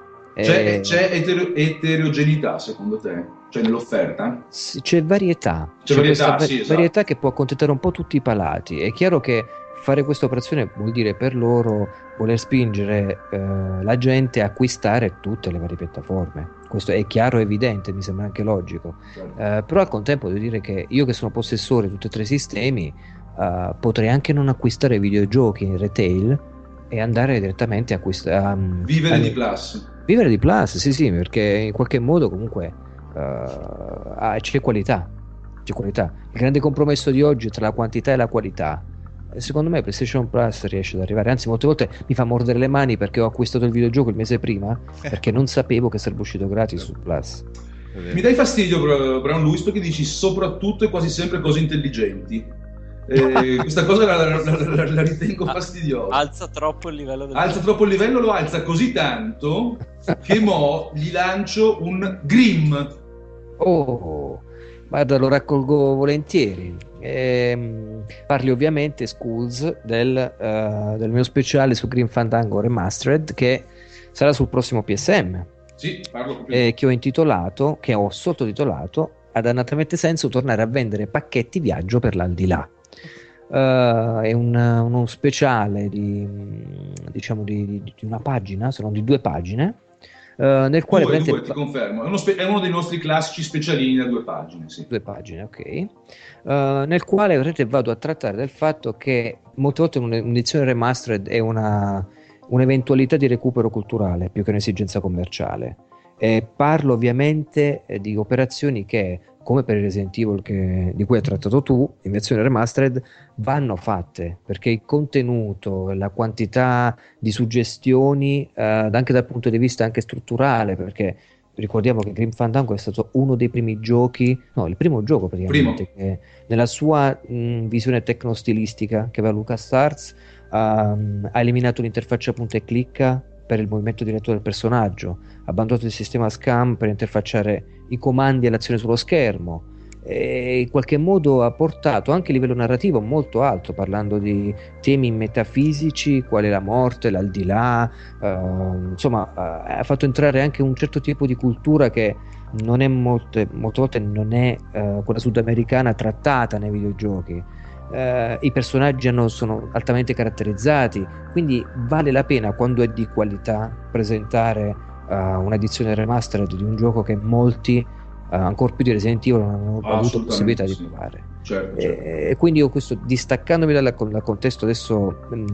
c'è, eh, c'è etero- eterogeneità secondo te? Cioè nell'offerta? Sì, c'è varietà. C'è, c'è varietà, va- sì, esatto. varietà che può accontentare un po' tutti i palati. È chiaro che fare questa operazione vuol dire per loro voler spingere eh, la gente a acquistare tutte le varie piattaforme. Questo è chiaro e evidente, mi sembra anche logico. Certo. Eh, però al contempo devo dire che io che sono possessore di tutti e tre i sistemi eh, potrei anche non acquistare videogiochi in retail e andare direttamente a acquistare... Um, Vivere a... di Plus Vivere di Plus, sì, sì, perché in qualche modo comunque uh, c'è qualità. C'è qualità. Il grande compromesso di oggi tra la quantità e la qualità. Secondo me PlayStation Plus riesce ad arrivare, anzi molte volte mi fa mordere le mani perché ho acquistato il videogioco il mese prima perché non sapevo che sarebbe uscito gratis su Plus. Mi dai fastidio Brown Lewis perché dici soprattutto e quasi sempre cose intelligenti. Eh, [LAUGHS] questa cosa la, la, la, la, ritengo fastidiosa. Alza troppo il livello del Alza troppo il livello, lo alza così tanto che mo gli lancio un Grim. Oh, guarda, lo raccolgo volentieri. Eh, parli ovviamente, Schools, del, uh, del mio speciale su Green Fandango Remastered che sarà sul prossimo PSM. Sì, parlo eh, che ho intitolato, che ho sottotitolato ad annatamente senso tornare a vendere pacchetti viaggio per l'aldilà. Uh, è un, uno speciale di, diciamo di, di, di, una pagina, sono di due pagine, nel quale... Due, due, ti confermo, è uno, spe- è uno, dei nostri classici specialini da due pagine, sì. Due pagine, ok. Uh, nel quale vado a trattare del fatto che molte volte un'edizione remastered è una, un'eventualità di recupero culturale più che un'esigenza commerciale. E parlo ovviamente eh, di operazioni che come per il Resident Evil che, di cui hai trattato tu, in versione remastered, vanno fatte perché il contenuto, la quantità di suggestioni, eh, anche dal punto di vista anche strutturale, perché ricordiamo che Grim Fandango è stato uno dei primi giochi, no, il primo gioco praticamente, primo. che nella sua mh, visione tecnostilistica che aveva LucasArts um, ha eliminato l'interfaccia punta e clicca per il movimento diretto del personaggio, abbandonato il sistema SCAM per interfacciare i comandi e l'azione sullo schermo e in qualche modo ha portato anche a livello narrativo molto alto parlando di temi metafisici quale la morte, l'aldilà eh, insomma ha fatto entrare anche un certo tipo di cultura che non è molte, molte volte non è eh, quella sudamericana trattata nei videogiochi eh, i personaggi hanno, sono altamente caratterizzati quindi vale la pena quando è di qualità presentare uh, un'edizione remastered di un gioco che molti, uh, ancora più di Resident Evil, non hanno avuto possibilità sì. di provare. Certo, certo. E, e, quindi io questo, distaccandomi dal, dal contesto adesso mm,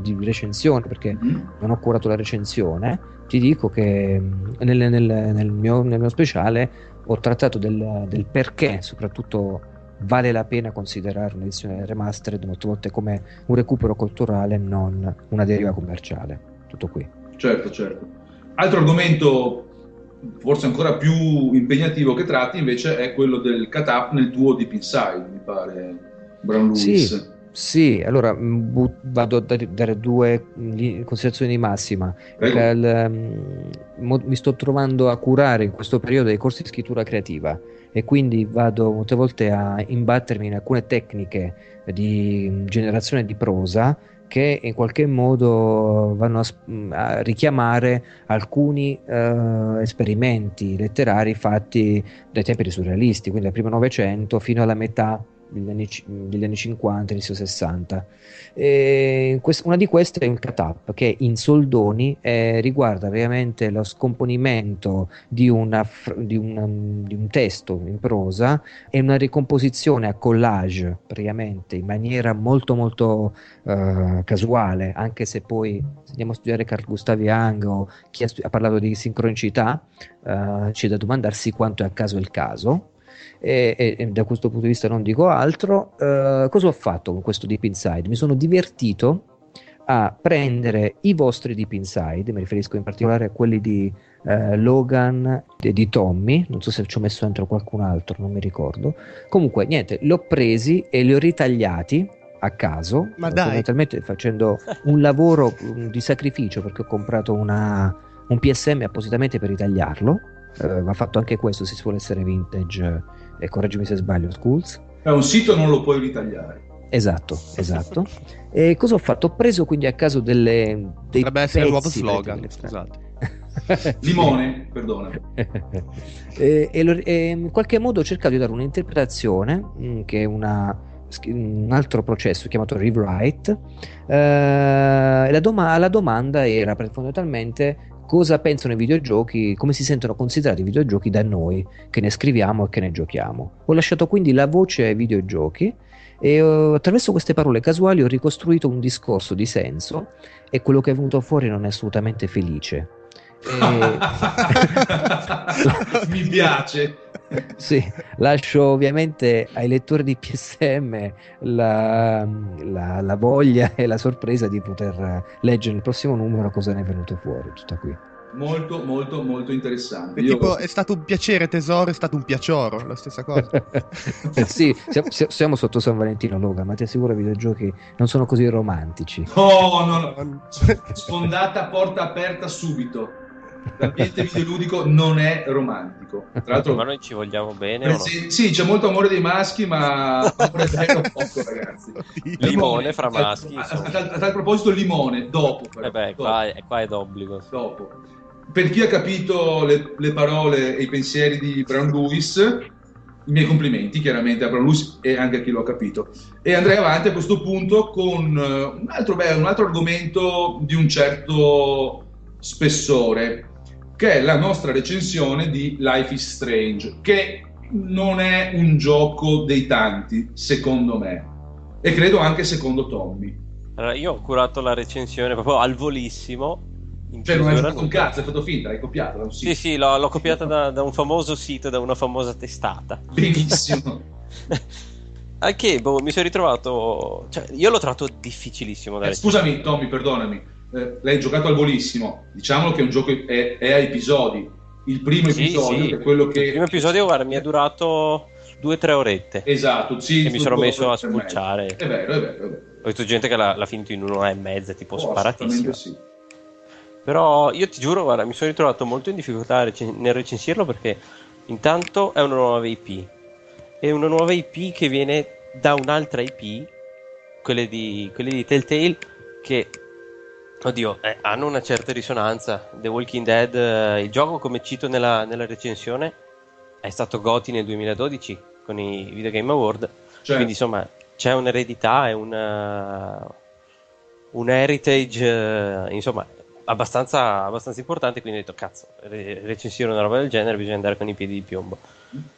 di recensione, perché mm-hmm. non ho curato la recensione, ti dico che mm, nel, nel, nel, mio, nel mio, speciale ho trattato del, del perché, soprattutto vale la pena considerare un'edizione remastered molte volte come un recupero culturale non una deriva commerciale. Tutto qui. Certo, certo. Altro argomento forse ancora più impegnativo che tratti invece è quello del cut-up nel tuo Deep Inside, mi pare, Brown Lewis. Sì. Sì, allora but, vado a dare due considerazioni di massima. Il, um, mi sto trovando a curare in questo periodo dei corsi di scrittura creativa e quindi vado molte volte a imbattermi in alcune tecniche di generazione di prosa che in qualche modo vanno a, a richiamare alcuni uh, esperimenti letterari fatti dai tempi surrealisti, quindi dal primo Novecento fino alla metà degli anni, degli anni 50, inizio 60. E quest- una di queste è un cut-up che in soldoni eh, riguarda veramente lo scomponimento di, una, di, una, di, un testo in prosa e una ricomposizione a collage praticamente in maniera molto molto uh, casuale, anche se poi se andiamo a studiare Carl Gustav Jung o chi ha, ha parlato di sincronicità, uh, c'è da domandarsi quanto è a caso il caso e, e, e, da questo punto di vista non dico altro. Uh, cosa ho fatto con questo Deep Inside? Mi sono divertito a prendere i vostri deep inside, mi riferisco in particolare a quelli di eh, Logan e di Tommy, non so se ci ho messo dentro qualcun altro, non mi ricordo. Comunque, niente, li ho presi e li ho ritagliati a caso, Ma dai. fondamentalmente facendo un lavoro di sacrificio perché ho comprato una, un PSM appositamente per ritagliarlo. Eh, va fatto anche questo se si vuole essere vintage, e correggimi se sbaglio, Schools. È un sito non lo puoi ritagliare. Esatto, esatto. E cosa ho fatto? Ho preso quindi a caso delle, dei Potrebbe essere il nuovo slogan, scusate. [LAUGHS] Limone, perdona. e, e lo- e in qualche modo ho cercato di dare un'interpretazione mh, che è una- un altro processo chiamato rewrite eh, la, doma- la domanda era fondamentalmente cosa pensano i videogiochi come si sentono considerati i videogiochi da noi che ne scriviamo e che ne giochiamo. Ho lasciato quindi la voce ai videogiochi e eh, attraverso queste parole casuali ho ricostruito un discorso di senso e quello che è venuto fuori non è assolutamente felice E- [LAUGHS] Mi piace. Sì, lascio ovviamente ai lettori di PSM la, la- la voglia e la sorpresa di poter leggere nel prossimo numero cosa ne è venuto fuori. Tutto qui. Molto, molto, molto interessante. È Io- tipo, è stato un piacere tesoro, è stato un piacioro, la stessa cosa. [LAUGHS] Sì, siamo, siamo sotto San Valentino, Logan, ma ti assicuro i videogiochi non sono così romantici. No, no, no. [LAUGHS] Sfondata porta aperta subito. L'ambiente videoludico non è romantico. Tra l'altro, Ma noi ci vogliamo bene o no? sì, c'è molto amore dei maschi, ma amore poco, ragazzi. Limone fra maschi, A, a- insomma. a tal, proposito, limone, dopo. Però, Eh beh, dopo, qua è, qua è d'obbligo. dopo. Per chi ha capito le, le parole e i pensieri di Brown Lewis, i miei complimenti chiaramente a Brown Lewis e anche a chi lo ha capito. E andrei avanti a questo punto con eh, un altro, beh, un altro argomento di un certo spessore, che è la nostra recensione di Life is Strange, che non è un gioco dei tanti, secondo me, e credo anche secondo Tommy. Allora, io ho curato la recensione proprio al volissimo. Cioè, non hai fatto un cazzo, hai fatto finta, l'hai copiato. da un sito. Sì, sì, l'ho, l'ho copiata da, da un famoso sito, da una famosa testata. Benissimo. [LAUGHS] Anche, boh, mi sono ritrovato... Cioè, io l'ho trovato difficilissimo da Eh, scusami, Tommy, perdonami. Eh, l'hai giocato al volissimo. Diciamolo che è un gioco è, è a episodi. Il primo Sì, episodio sì. che è quello che. Il primo episodio, guarda, mi è durato due o tre orette. Esatto, sì. E mi sono messo a spulciare. È vero, è vero. È vero. Ho visto gente che l'ha, l'ha finito in un'ora e mezza, tipo Oh, sparatissimo. assolutamente sì. Però io ti giuro, guarda, mi sono ritrovato molto in difficoltà recen- nel recensirlo perché intanto è una nuova IP. È una nuova IP che viene da un'altra IP, quelle di, quelle di Telltale, che, oddio, eh, hanno una certa risonanza. The Walking Dead, eh, il gioco, come cito nella, nella recensione, è stato GOTY nel 2012 con i Video Game Award. Cioè, Quindi insomma c'è un'eredità e una, un heritage eh, insomma abbastanza, abbastanza importante. Quindi ho detto cazzo, re- recensire una roba del genere bisogna andare con i piedi di piombo.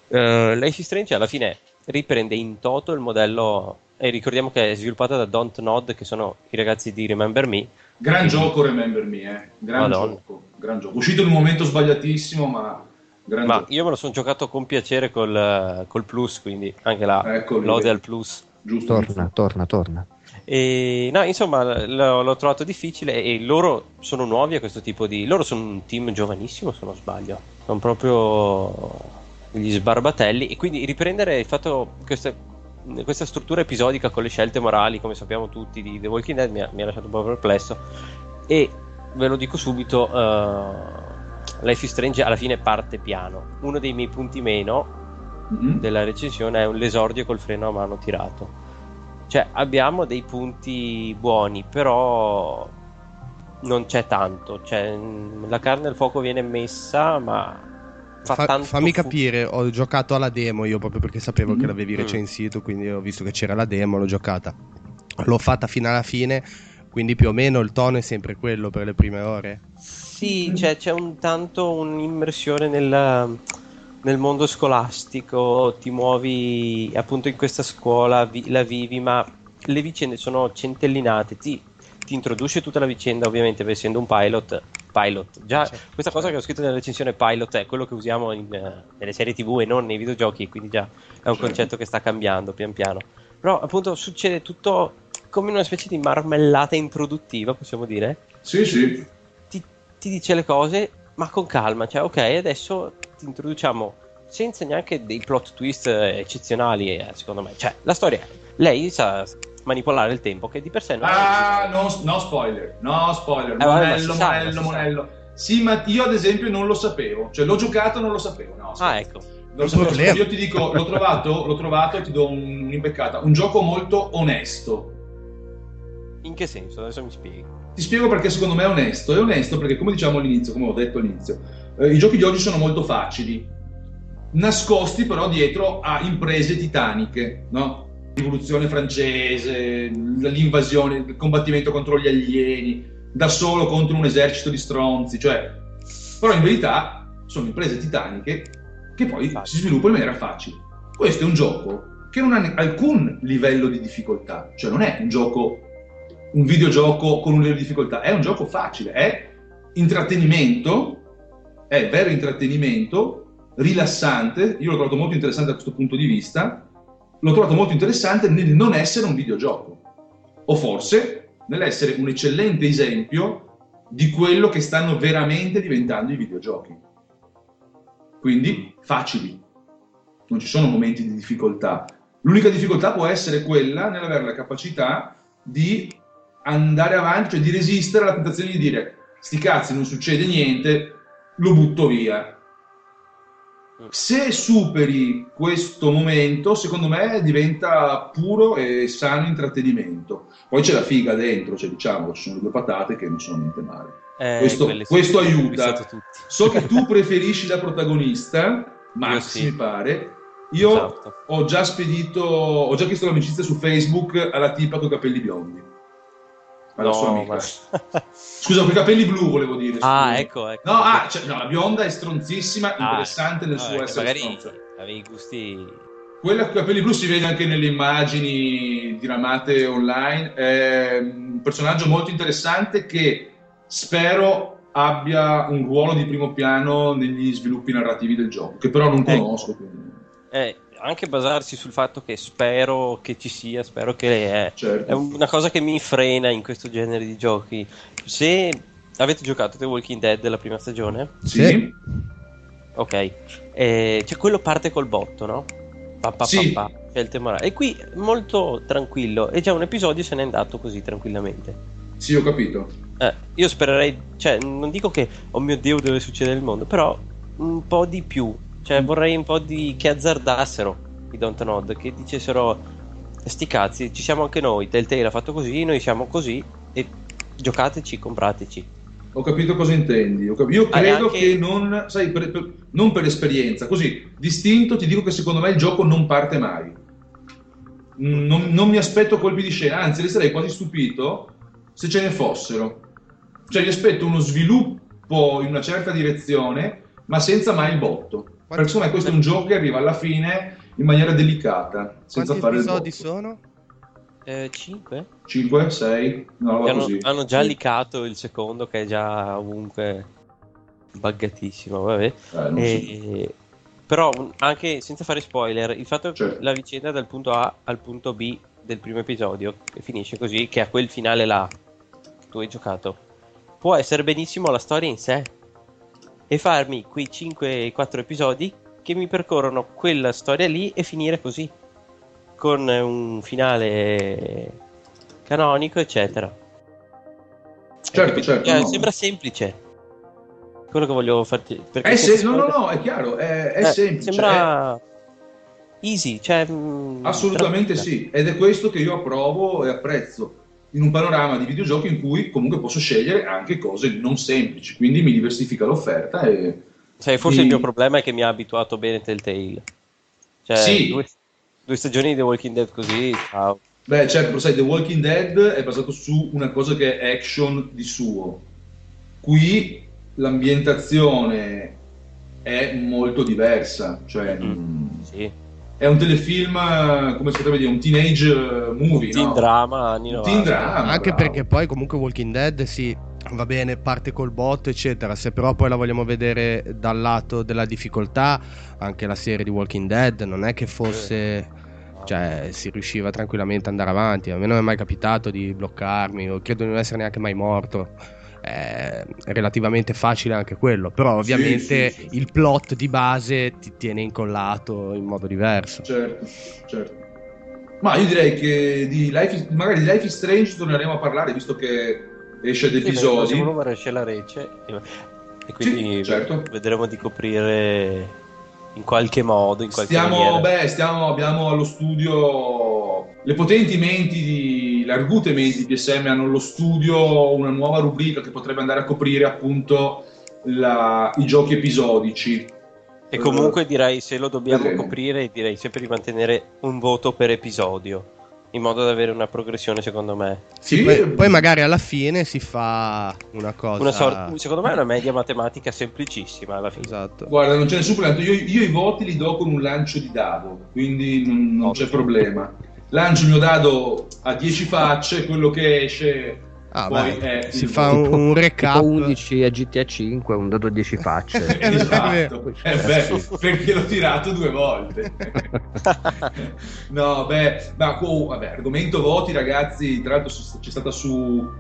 Uh, Life is Strange alla fine riprende in toto il modello. E ricordiamo che è sviluppata da Don't Nod, che sono i ragazzi di Remember Me. Gran gioco, Remember Me, eh. Gran Madonna. gioco. Gran gioco. Uscito in un momento sbagliatissimo, ma. Ma gioco. io me lo sono giocato con piacere col, col Plus, quindi anche la Ecco lode al Plus. Giusto. Torna, torna, torna. E no, insomma, l- l'ho trovato difficile e loro sono nuovi a questo tipo di. Loro sono un team giovanissimo, se non sbaglio. Sono proprio gli sbarbatelli. E quindi riprendere il fatto queste- questa struttura episodica con le scelte morali, come sappiamo tutti, di The Walking Dead mi ha, mi ha lasciato un po' perplesso. E ve lo dico subito: eh, Life is Strange alla fine parte piano. Uno dei miei punti meno Mhm. della recensione è un l'esordio col freno a mano tirato. Cioè, abbiamo dei punti buoni, però non c'è tanto. Cioè, la carne al fuoco viene messa, ma fa fammi capire, ho giocato alla demo io proprio perché sapevo Mm. che l'avevi recensito, quindi ho visto che c'era la demo, l'ho giocata. L'ho fatta fino alla fine, quindi più o meno il tono è sempre quello per le prime ore. Sì, c'è, c'è un tanto un'immersione nel, nel mondo scolastico, ti muovi appunto in questa scuola, vi- la vivi, ma le vicende sono centellinate, ti, ti introduce tutta la vicenda, ovviamente essendo un pilot. Pilot, già Certo, questa cosa che ho scritto nella recensione pilot è quello che usiamo in, eh, nelle serie tv e non nei videogiochi, quindi già è un concetto che sta cambiando pian piano. Però appunto succede tutto come una specie di marmellata introduttiva, possiamo dire. Sì, sì. Ti, ti dice le cose, ma con calma, cioè ok, adesso ti introduciamo senza neanche dei plot twist eccezionali, eh, secondo me. Cioè, la storia è, lei sa manipolare il tempo, che di per sé non Ah, no, no spoiler, no spoiler, eh, monello, vabbè, monello, sa, monello. Sì, ma io ad esempio non lo sapevo, cioè l'ho giocato e non lo sapevo, no. Ah, ecco. Non so, io ti dico, l'ho trovato, l'ho trovato e ti do un'imbeccata. Un gioco molto onesto. In che senso? Adesso mi spieghi. Ti spiego perché secondo me è onesto. È onesto perché, come diciamo all'inizio, come ho detto all'inizio, eh, i giochi di oggi sono molto facili, nascosti però dietro a imprese titaniche, no? Rivoluzione francese, l'invasione, il combattimento contro gli alieni, da solo contro un esercito di stronzi, cioè... Però in verità sono imprese titaniche che poi si sviluppa in maniera facile. Questo è un gioco che non ha alcun livello di difficoltà, cioè non è un gioco, un videogioco con un livello di difficoltà, è un gioco facile, è intrattenimento, è vero intrattenimento, rilassante, io l'ho trovato molto interessante da questo punto di vista, l'ho trovato molto interessante nel non essere un videogioco, o forse nell'essere un eccellente esempio di quello che stanno veramente diventando i videogiochi quindi facili. Non ci sono momenti di difficoltà. L'unica difficoltà può essere quella nell'avere la capacità di andare avanti, cioè di resistere alla tentazione di dire sti cazzi, non succede niente, lo butto via. Se superi questo momento, secondo me diventa puro e sano intrattenimento. Poi c'è la figa dentro, cioè diciamo, ci sono due patate che non sono niente male. Eh, questo, questo aiuta. So che tu [LAUGHS] preferisci la protagonista, Max sì. mi pare. Io esatto. ho già spedito, ho già chiesto l'amicizia su Facebook alla tipa con i capelli biondi. Alla no, sua amica. Ma... [LAUGHS] Scusa, con i capelli blu volevo dire. Ah, scusa. ecco, ecco. No, ah, cioè, no, la bionda è stronzissima, ah, interessante nel no, suo essere magari stronza. Avevi gusti quella con i capelli blu si vede anche nelle immagini diramate online. È un personaggio molto interessante che spero abbia un ruolo di primo piano negli sviluppi narrativi del gioco, che però non ecco. conosco. Eh, anche basarsi sul fatto che spero che ci sia, spero che è, certo. è una cosa che mi frena in questo genere di giochi. Se avete giocato The Walking Dead la prima stagione? Sì. Ok, eh, cioè quello parte col botto, no? Pa, pa, sì. pa, pa, E qui molto tranquillo, e già un episodio se n'è andato così tranquillamente. Sì, ho capito. Eh, io spererei, cioè, non dico che, oh mio dio, deve succedere il mondo, però un po' di più. Cioè, vorrei un po' di. che azzardassero i Dontnod, che dicessero, sti cazzi, ci siamo anche noi, Telltale ha fatto così, noi siamo così, e giocateci, comprateci. Ho capito cosa intendi. Io credo anche... che non, sai, per, per, non per esperienza, così distinto ti dico che secondo me il gioco non parte mai. Non, non mi aspetto colpi di scena, anzi, resterei quasi stupito se ce ne fossero. Cioè, gli aspetto uno sviluppo in una certa direzione, ma senza mai il botto. Secondo me questo è un gioco che arriva alla fine in maniera delicata, senza Quanti fare il botto. sono? 5? Eh, 5, 6? No, hanno, hanno, già licato il secondo che è già ovunque buggatissimo, vabbè. Eh, e, però anche senza fare spoiler, il fatto certo. che la vicenda dal punto A al punto B del primo episodio, che finisce così, che ha quel finale là, tu hai giocato, può essere benissimo la storia in sé e farmi quei 5-4 episodi che mi percorrono quella storia lì e finire così, con un finale canonico, eccetera. Certo, certo. Eh, no. Sembra semplice. Quello che voglio farti. È se... No, no, no, è chiaro, è, è eh, semplice. Sembra. È easy, cioè, mm, assolutamente tranquilla. sì, ed è questo che io approvo e apprezzo in un panorama di videogiochi in cui comunque posso scegliere anche cose non semplici, quindi mi diversifica l'offerta e... Sai, forse mi... il mio problema è che mi ha abituato bene Telltale. Cioè, sì. due, due stagioni di The Walking Dead così, ciao. Beh, certo, sai, The Walking Dead è basato su una cosa che è action di suo. Qui l'ambientazione è molto diversa, cioè... Mm, sì è un telefilm, come si potrebbe dire, un teenage movie, un teen no? drama, anni 90. Teen drama, Anche bravo. perché poi comunque Walking Dead sì, va bene, parte col botto, eccetera. Se però poi la vogliamo vedere dal lato della difficoltà, anche la serie di Walking Dead non è che fosse cioè si riusciva tranquillamente ad andare avanti. A me non è mai capitato di bloccarmi, o credo di non essere neanche mai morto. È relativamente facile anche quello, però ovviamente sì, sì, sì. il plot di base ti tiene incollato in modo diverso. Certo, certo. Ma io direi che di Life, magari di Life is Strange torneremo a parlare, visto che esce ad episodi. Sì, numero esce la rece e quindi certo. vedremo di coprire in qualche modo, in qualche stiamo, beh, stiamo, abbiamo allo studio le potenti menti di le argute menti di PSM hanno allo studio una nuova rubrica che potrebbe andare a coprire appunto la, i giochi episodici. E comunque direi se lo dobbiamo Vedremo. coprire direi sempre di mantenere un voto per episodio in modo da avere una progressione secondo me. Sì, poi, poi, magari alla fine si fa una cosa... Una sorta, secondo me è una media matematica semplicissima alla fine. Esatto. Guarda, non c'è nessun problema, io, io, i voti li do con un lancio di dado, quindi non, non c'è problema. Lancio il mio dado a 10 facce, quello che esce Ah, Poi beh, si fa un, un recap. 11 a GTA 5 un dato 10 facce. [LAUGHS] Esatto. Eh beh, perché l'ho tirato due volte. [LAUGHS] No beh ma oh, vabbè argomento voti ragazzi. Tra l'altro c'è stata su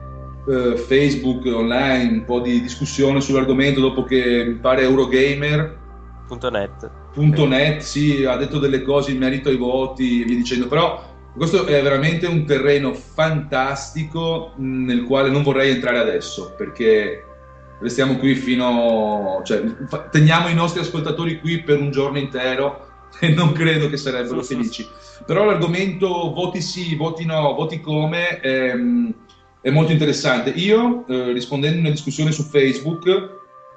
uh, Facebook online un po' di discussione sull'argomento dopo che mi pare Eurogamer.net .net sì ha detto delle cose in merito ai voti e via dicendo. Però questo è veramente un terreno fantastico nel quale non vorrei entrare adesso perché restiamo qui fino, cioè, teniamo i nostri ascoltatori qui per un giorno intero [LAUGHS] e non credo che sarebbero felici. Però l'argomento voti sì, voti no, voti come è, è molto interessante. Io, eh, rispondendo a una discussione su Facebook,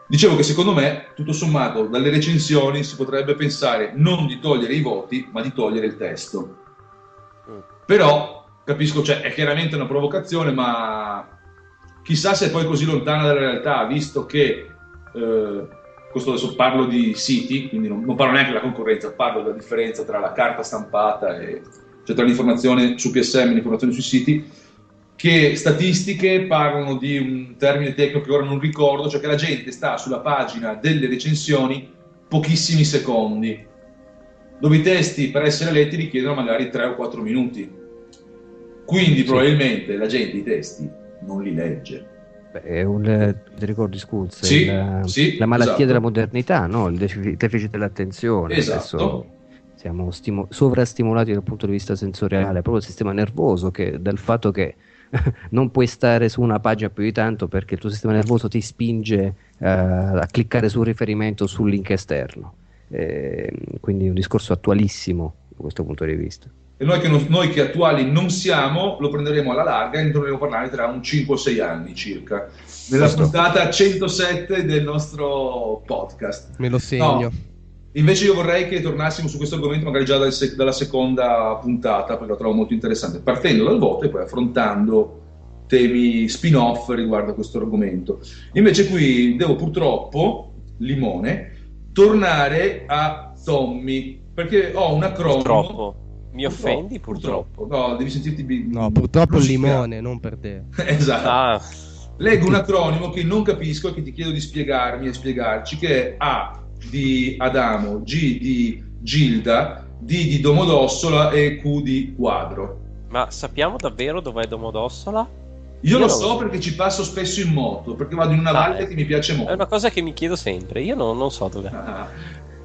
dicevo che secondo me, tutto sommato, dalle recensioni si potrebbe pensare non di togliere i voti, ma di togliere il testo. Però capisco, cioè, è chiaramente una provocazione, ma chissà se è poi così lontana dalla realtà, visto che eh, questo adesso parlo di siti, quindi non, non, parlo neanche della concorrenza, parlo della differenza tra la carta stampata e cioè tra l'informazione su PSM e l'informazione sui siti, che statistiche parlano di un termine tecnico che ora non ricordo, cioè che la gente sta sulla pagina delle recensioni pochissimi secondi, dove i testi per essere letti richiedono magari 3 o 4 minuti. Quindi probabilmente la gente i testi non li legge. Beh, è un, ti ricordi Scuz? Sì, il, sì, la malattia esatto. della modernità, no? il deficit dell'attenzione. Esatto. Adesso siamo stimo- sovrastimolati dal punto di vista sensoriale, proprio il sistema nervoso che dal fatto che [LAUGHS] non puoi stare su una pagina più di tanto perché il tuo sistema nervoso ti spinge uh, a cliccare sul riferimento sul link esterno. Eh, quindi un discorso attualissimo da questo punto di vista e noi che, non, noi che, attuali non siamo lo prenderemo alla larga e ne dovremo parlare tra un 5 o 6 anni circa. Nella Questo. puntata 107 del nostro podcast. Me lo segno. no, invece io vorrei che tornassimo su questo argomento magari già dal sec- dalla seconda puntata perché lo trovo molto interessante. Partendo dal voto e poi affrontando temi spin-off riguardo a questo argomento. Invece qui devo purtroppo limone tornare a Tommy perché ho un acronimo Purtroppo mi offendi purtroppo. purtroppo. No, devi sentirti. No, purtroppo il limone, non per te. [LAUGHS] esatto. Ah. Leggo un acronimo che non capisco e che ti chiedo di spiegarmi e spiegarci, che è A di Adamo, G di Gilda, D di Domodossola e Q di Quadro. Ma sappiamo davvero dov'è Domodossola? Io, Io lo so perché ci passo spesso in moto, perché vado in una ah, valle che mi piace molto. È una cosa che mi chiedo sempre, io non, non so dov'è. Ah,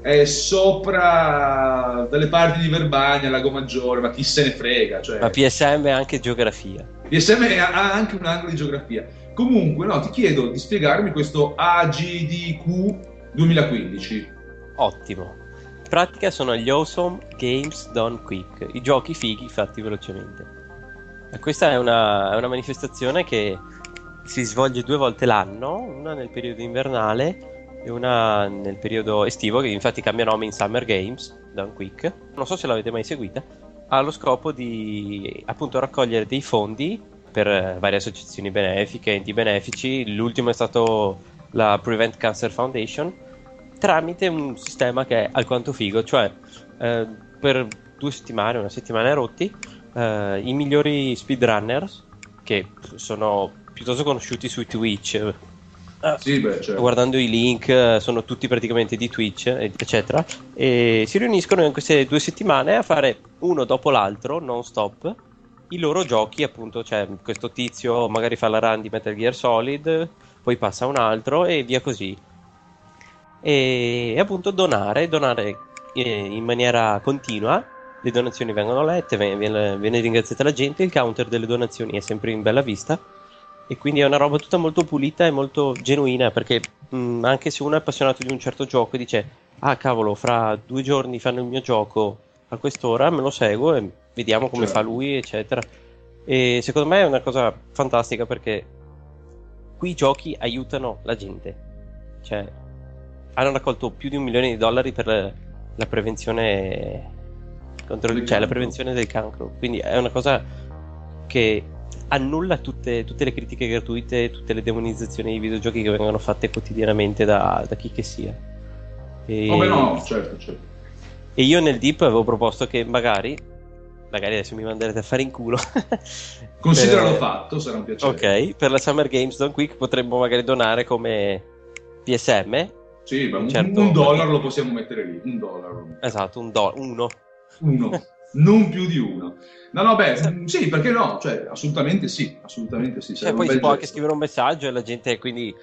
è sopra dalle parti di Verbania, Lago Maggiore, ma chi se ne frega. Cioè... Ma PSM è anche geografia. PSM ha anche un angolo di geografia. Comunque, no, ti chiedo di spiegarmi questo AGDQ 2015. Ottimo. In pratica sono gli Awesome Games Done Quick, i giochi fighi fatti velocemente. E questa è una, è una manifestazione che si svolge due volte l'anno, una nel periodo invernale e una nel periodo estivo, che infatti cambia nome in Summer Games, Done Quick. Non so se l'avete mai seguita. Ha lo scopo di appunto raccogliere dei fondi per varie associazioni benefiche, enti benefici. L'ultimo è stato la Prevent Cancer Foundation, tramite un sistema che è alquanto figo, cioè eh, per due settimane, una settimana rotti, eh, i migliori speedrunners, che sono piuttosto conosciuti su Twitch, sì, beh, certo. guardando i link, sono tutti praticamente di Twitch, eccetera, e si riuniscono in queste due settimane a fare uno dopo l'altro, non stop, i loro giochi, appunto, cioè questo tizio magari fa la run di Metal Gear Solid, poi passa un altro e via così. E, appunto donare, donare eh, in maniera continua, le donazioni vengono lette, viene, viene ringraziata la gente, il counter delle donazioni è sempre in bella vista e quindi è una roba tutta molto pulita e molto genuina perché mh, anche se uno è appassionato di un certo gioco e dice ah cavolo fra due giorni fanno il mio gioco a quest'ora me lo seguo e vediamo come certo. fa lui eccetera. E secondo me è una cosa fantastica perché qui i giochi aiutano la gente. Cioè hanno raccolto più di un milione di dollari per la, la prevenzione contro, cioè la prevenzione del cancro. Quindi è una cosa che annulla tutte, tutte, le critiche gratuite, tutte le demonizzazioni di videogiochi che vengono fatte quotidianamente da, da chi che sia. E... Come no, certo, certo. E io nel Deep avevo proposto che magari, magari adesso mi manderete a fare in culo. [LAUGHS] Consideralo per... fatto, sarà un piacere. Ok, per la Summer Games Done Quick potremmo magari donare come PSM. Sì, ma un, certo... un dollaro lo possiamo mettere lì, un dollaro. Esatto, un dollaro, uno. Uno, [LAUGHS] non più di uno. No, no, beh, sì, perché no? Cioè, assolutamente sì, assolutamente sì. Cioè, poi si può anche scrivere un messaggio e la gente quindi...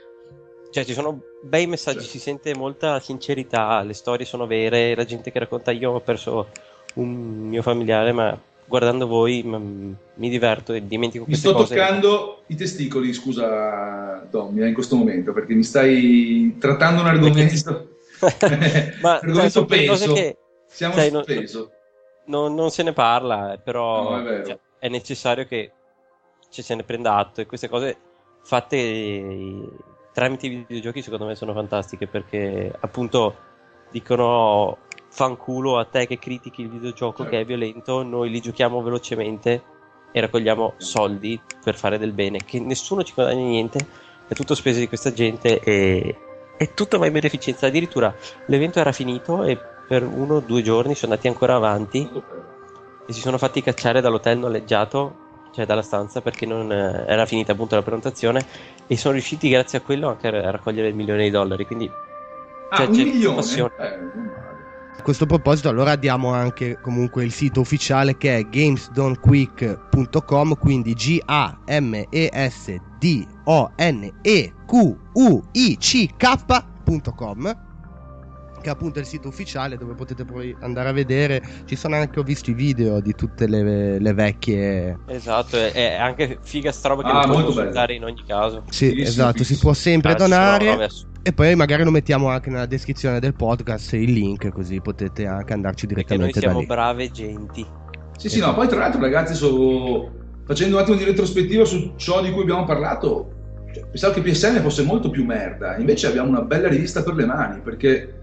Cioè, ci sono bei messaggi, certo. si sente molta sincerità, le storie sono vere, la gente che racconta io ho perso un mio familiare, ma guardando voi m- mi diverto e dimentico mi sto cose. toccando i testicoli, scusa Tommy, in questo momento, perché mi stai trattando un argomento... [LAUGHS] ma [LAUGHS] argomento cioè, peso. Che, Siamo sai, su peso non, non se ne parla, però no, è, cioè, è, necessario che ci se ne prenda atto e queste cose fatte tramite i videogiochi secondo me sono fantastiche perché appunto dicono fanculo a te che critichi il videogioco certo. che è violento, noi li giochiamo velocemente e raccogliamo soldi per fare del bene, che nessuno ci guadagna niente, è tutto spese di questa gente e, tutto va in beneficenza. Addirittura l'evento era finito e per uno o due giorni sono andati ancora avanti e si sono fatti cacciare dall'hotel noleggiato, cioè dalla stanza, perché non eh, era finita appunto la prenotazione e sono riusciti grazie a quello anche a raccogliere il milione di dollari. Quindi ah, cioè, un c'è milione? Eh, a questo proposito, allora diamo anche comunque il sito ufficiale che è gamesdonequick.com, quindi G-A-M-E-S-D-O-N-E-Q-U-I-C-K.com che è appunto il sito ufficiale dove potete poi andare a vedere. Ci sono anche, ho visto i video di tutte le, le vecchie. Esatto, è, anche figa sta roba che ah, non puoi usare in ogni caso. Sì, sì esatto, sì, si può sempre ah, donare. E poi magari lo mettiamo anche nella descrizione del podcast il link, così potete anche andarci direttamente Perché noi siamo brave genti. Sì, sì, no, poi tra l'altro ragazzi, so... facendo un attimo di retrospettiva su ciò di cui abbiamo parlato, cioè, pensavo che PSN fosse molto più merda, invece abbiamo una bella rivista per le mani, perché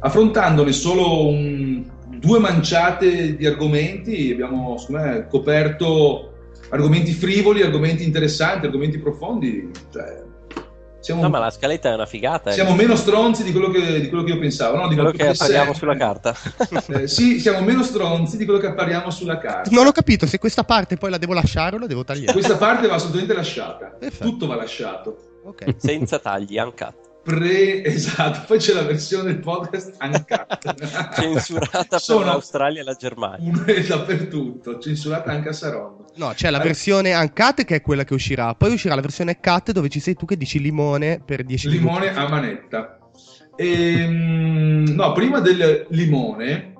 affrontandone solo un, due manciate di argomenti abbiamo me, coperto argomenti frivoli, argomenti interessanti, argomenti profondi. Cioè, siamo, no, ma la scaletta è una figata. Eh. Siamo eh. meno stronzi di quello che, di quello che io pensavo. No? Di quello che appariamo sulla carta. [LAUGHS] eh, sì, siamo meno stronzi di quello che appariamo sulla carta. Non ho capito se questa parte poi la devo lasciare o la devo tagliare. Questa parte va assolutamente lasciata. Perfetto. Tutto va lasciato. Okay. Senza tagli, uncut pre [LAUGHS] esatto poi c'è la versione del podcast uncut. [LAUGHS] Censurata Sono per l'Australia e la Germania. dappertutto censurata anche a Saronno. No c'è la versione uncut che è quella che uscirà poi uscirà la versione cut dove ci sei tu che dici limone per 10 limone minuti. a manetta. Ehm, no prima del limone